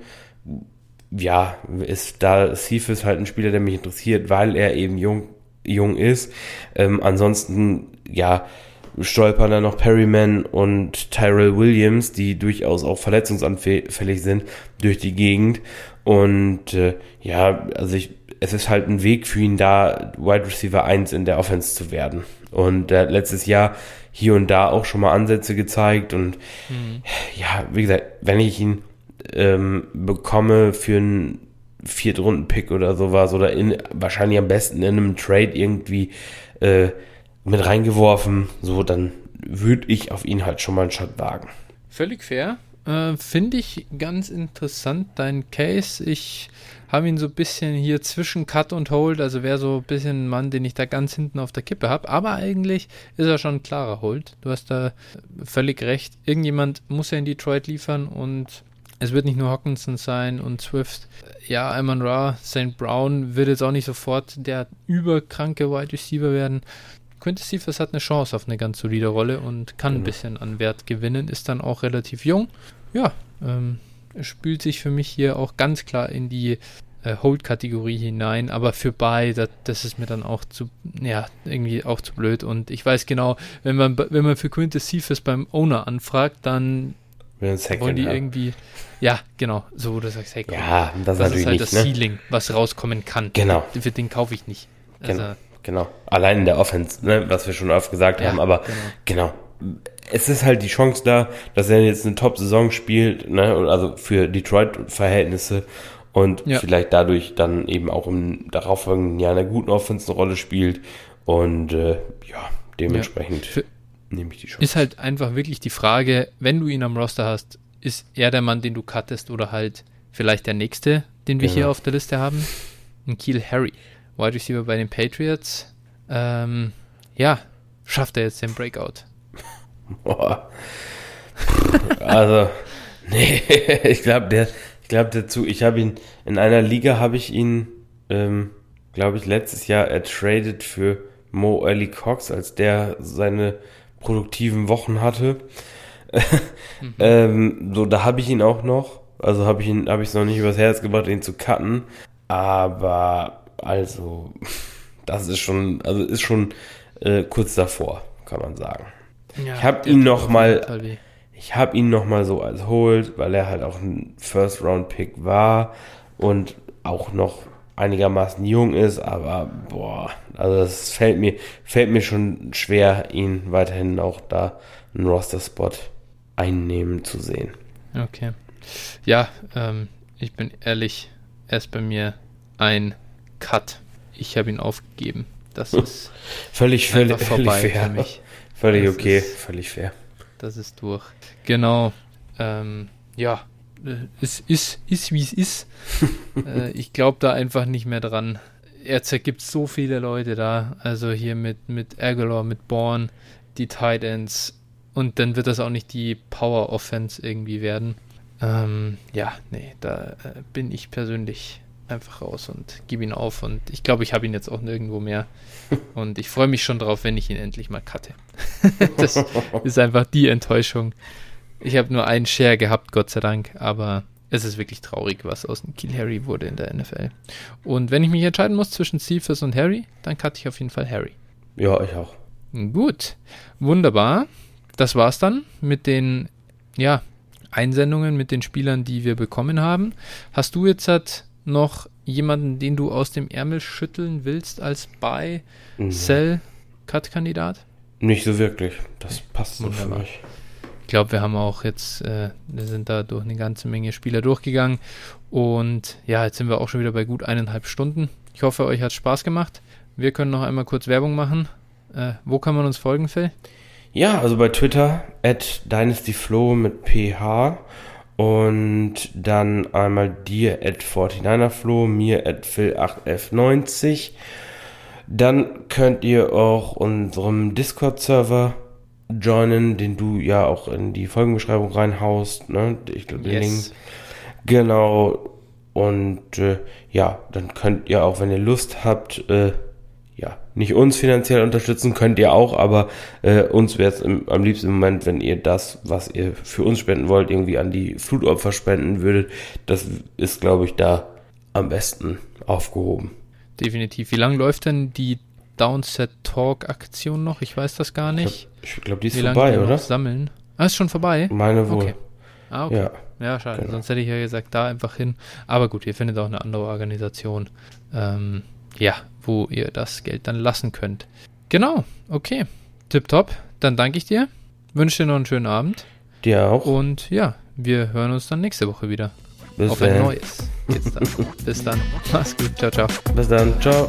ja, ist da Cephas halt ein Spieler, der mich interessiert, weil er eben jung, jung ist. Ähm, ansonsten, ja, stolpern da noch Perryman und Tyrell Williams, die durchaus auch verletzungsanfällig sind, durch die Gegend. Und äh, ja, also ich, es ist halt ein Weg für ihn da, Wide Receiver 1 in der Offense zu werden. Und er hat letztes Jahr hier und da auch schon mal Ansätze gezeigt. Und mhm. ja, wie gesagt, wenn ich ihn ähm, bekomme für einen Viertrunden-Pick oder sowas oder in, wahrscheinlich am besten in einem Trade irgendwie äh, mit reingeworfen, so dann würde ich auf ihn halt schon mal einen Shot wagen. Völlig fair. Äh, Finde ich ganz interessant, dein Case. Ich habe ihn so ein bisschen hier zwischen Cut und Hold, also wäre so ein bisschen ein Mann, den ich da ganz hinten auf der Kippe habe. Aber eigentlich ist er schon ein klarer Hold. Du hast da völlig recht. Irgendjemand muss ja in Detroit liefern und es wird nicht nur Hawkinson sein und Swift. Ja, Amon Ra, St. Brown wird jetzt auch nicht sofort der überkranke Wide Receiver werden. Quintus Cephas hat eine Chance auf eine ganz solide Rolle und kann mhm. ein bisschen an Wert gewinnen, ist dann auch relativ jung. Ja, ähm, spült sich für mich hier auch ganz klar in die äh, Hold-Kategorie hinein, aber für Buy, das, das, ist mir dann auch zu, ja, irgendwie auch zu blöd und ich weiß genau, wenn man, wenn man für Quintus Cephas beim Owner anfragt, dann wollen die irgendwie, ja, genau, so du sagst, komm, ja, das, das ist halt nicht, das ne? Ceiling, was rauskommen kann. Genau. Für den kaufe ich nicht. Also, genau, genau. Allein in der Offense, ne, was wir schon oft gesagt ja, haben, aber genau. genau. Es ist halt die Chance da, dass er jetzt eine Top-Saison spielt, ne, also für Detroit-Verhältnisse und ja. vielleicht dadurch dann eben auch im darauffolgenden Jahr einer guten Offense eine Rolle spielt und äh, ja, dementsprechend. Ja. Für, nehme ich die Chance. Ist halt einfach wirklich die Frage, wenn du ihn am Roster hast, ist er der Mann, den du cuttest oder halt vielleicht der nächste, den wir genau. hier auf der Liste haben? Ein Kiel Harry, Wide Receiver bei den Patriots. Ähm, ja, schafft er jetzt den Breakout? Boah. also, nee, ich glaube, der, ich glaube dazu, ich habe ihn, in einer Liga habe ich ihn, ähm, glaube ich, letztes Jahr ertradet für Mo Ellie Cox, als der seine produktiven Wochen hatte. mhm. ähm, so, da habe ich ihn auch noch. Also habe ich ihn, habe ich es noch nicht übers Herz gebracht, ihn zu cutten. Aber also, das ist schon, also ist schon äh, kurz davor, kann man sagen. Ja, Ich habe ihn noch mal-. Ich habe ihn nochmal so als Hold, weil er halt auch ein First-Round-Pick war und auch noch einigermaßen jung ist, aber boah, also es fällt mir, fällt mir schon schwer, ihn weiterhin auch da einen Roster-Spot einnehmen zu sehen. Okay. Ja, ähm, ich bin ehrlich, er ist bei mir ein Cut. Ich habe ihn aufgegeben. Das ist Völlig, völlig, einfach völlig vorbei fair. für mich. Völlig Das okay, ist- völlig fair. Das ist durch. Genau. Ähm, ja, es ist, ist wie es ist. äh, ich glaube da einfach nicht mehr dran. Er zergibt so viele Leute da. Also hier mit, mit Aguilar, mit Bourne, die Tight Ends. Und dann wird das auch nicht die Power Offense irgendwie werden. Ähm, ja, nee, da äh, bin ich persönlich einfach raus und gebe ihn auf. Und ich glaube, ich habe ihn jetzt auch nirgendwo mehr. Und ich freue mich schon drauf, wenn ich ihn endlich mal cutte. das ist einfach die Enttäuschung. Ich habe nur einen Share gehabt, Gott sei Dank, aber es ist wirklich traurig, was aus dem Kill Harry wurde in der NFL. Und wenn ich mich entscheiden muss zwischen Cephas und Harry, dann cutte ich auf jeden Fall Harry. Ja, ich auch. Gut, wunderbar. Das war's dann mit den ja, Einsendungen, mit den Spielern, die wir bekommen haben. Hast du jetzt halt noch jemanden, den du aus dem Ärmel schütteln willst als Buy. Sell, Cut-Kandidat? Nicht so wirklich. Das passt so für mich. Ich glaube, wir haben auch jetzt, äh, wir sind da durch eine ganze Menge Spieler durchgegangen. Und ja, jetzt sind wir auch schon wieder bei gut eineinhalb Stunden. Ich hoffe, euch hat Spaß gemacht. Wir können noch einmal kurz Werbung machen. Äh, wo kann man uns folgen, Phil? Ja, also bei Twitter at dynastyflow mit ph und dann einmal dir at 49erflow, mir at phil8f90. Dann könnt ihr auch unserem Discord-Server joinen, den du ja auch in die Folgenbeschreibung reinhaust, ne? Ich glaube, den Link. Genau. Und äh, ja, dann könnt ihr auch, wenn ihr Lust habt, äh, ja, nicht uns finanziell unterstützen, könnt ihr auch, aber äh, uns wäre es am liebsten im Moment, wenn ihr das, was ihr für uns spenden wollt, irgendwie an die Flutopfer spenden würdet. Das ist, glaube ich, da am besten aufgehoben. Definitiv. Wie lange läuft denn die Downset Talk Aktion noch? Ich weiß das gar nicht. Ich glaube, die ist Wie vorbei, oder? sammeln? Ah, ist schon vorbei? Meine wohl. Okay. Ah, okay. Ja. Ja, schade. Genau. Sonst hätte ich ja gesagt, da einfach hin. Aber gut, ihr findet auch eine andere Organisation, ähm, ja, wo ihr das Geld dann lassen könnt. Genau, okay. Tipptopp. Dann danke ich dir. Wünsche dir noch einen schönen Abend. Dir auch. Und ja, wir hören uns dann nächste Woche wieder. Bis Auf ein neues. Dann. Bis dann. Mach's gut. Ciao, ciao. Bis dann. Ciao.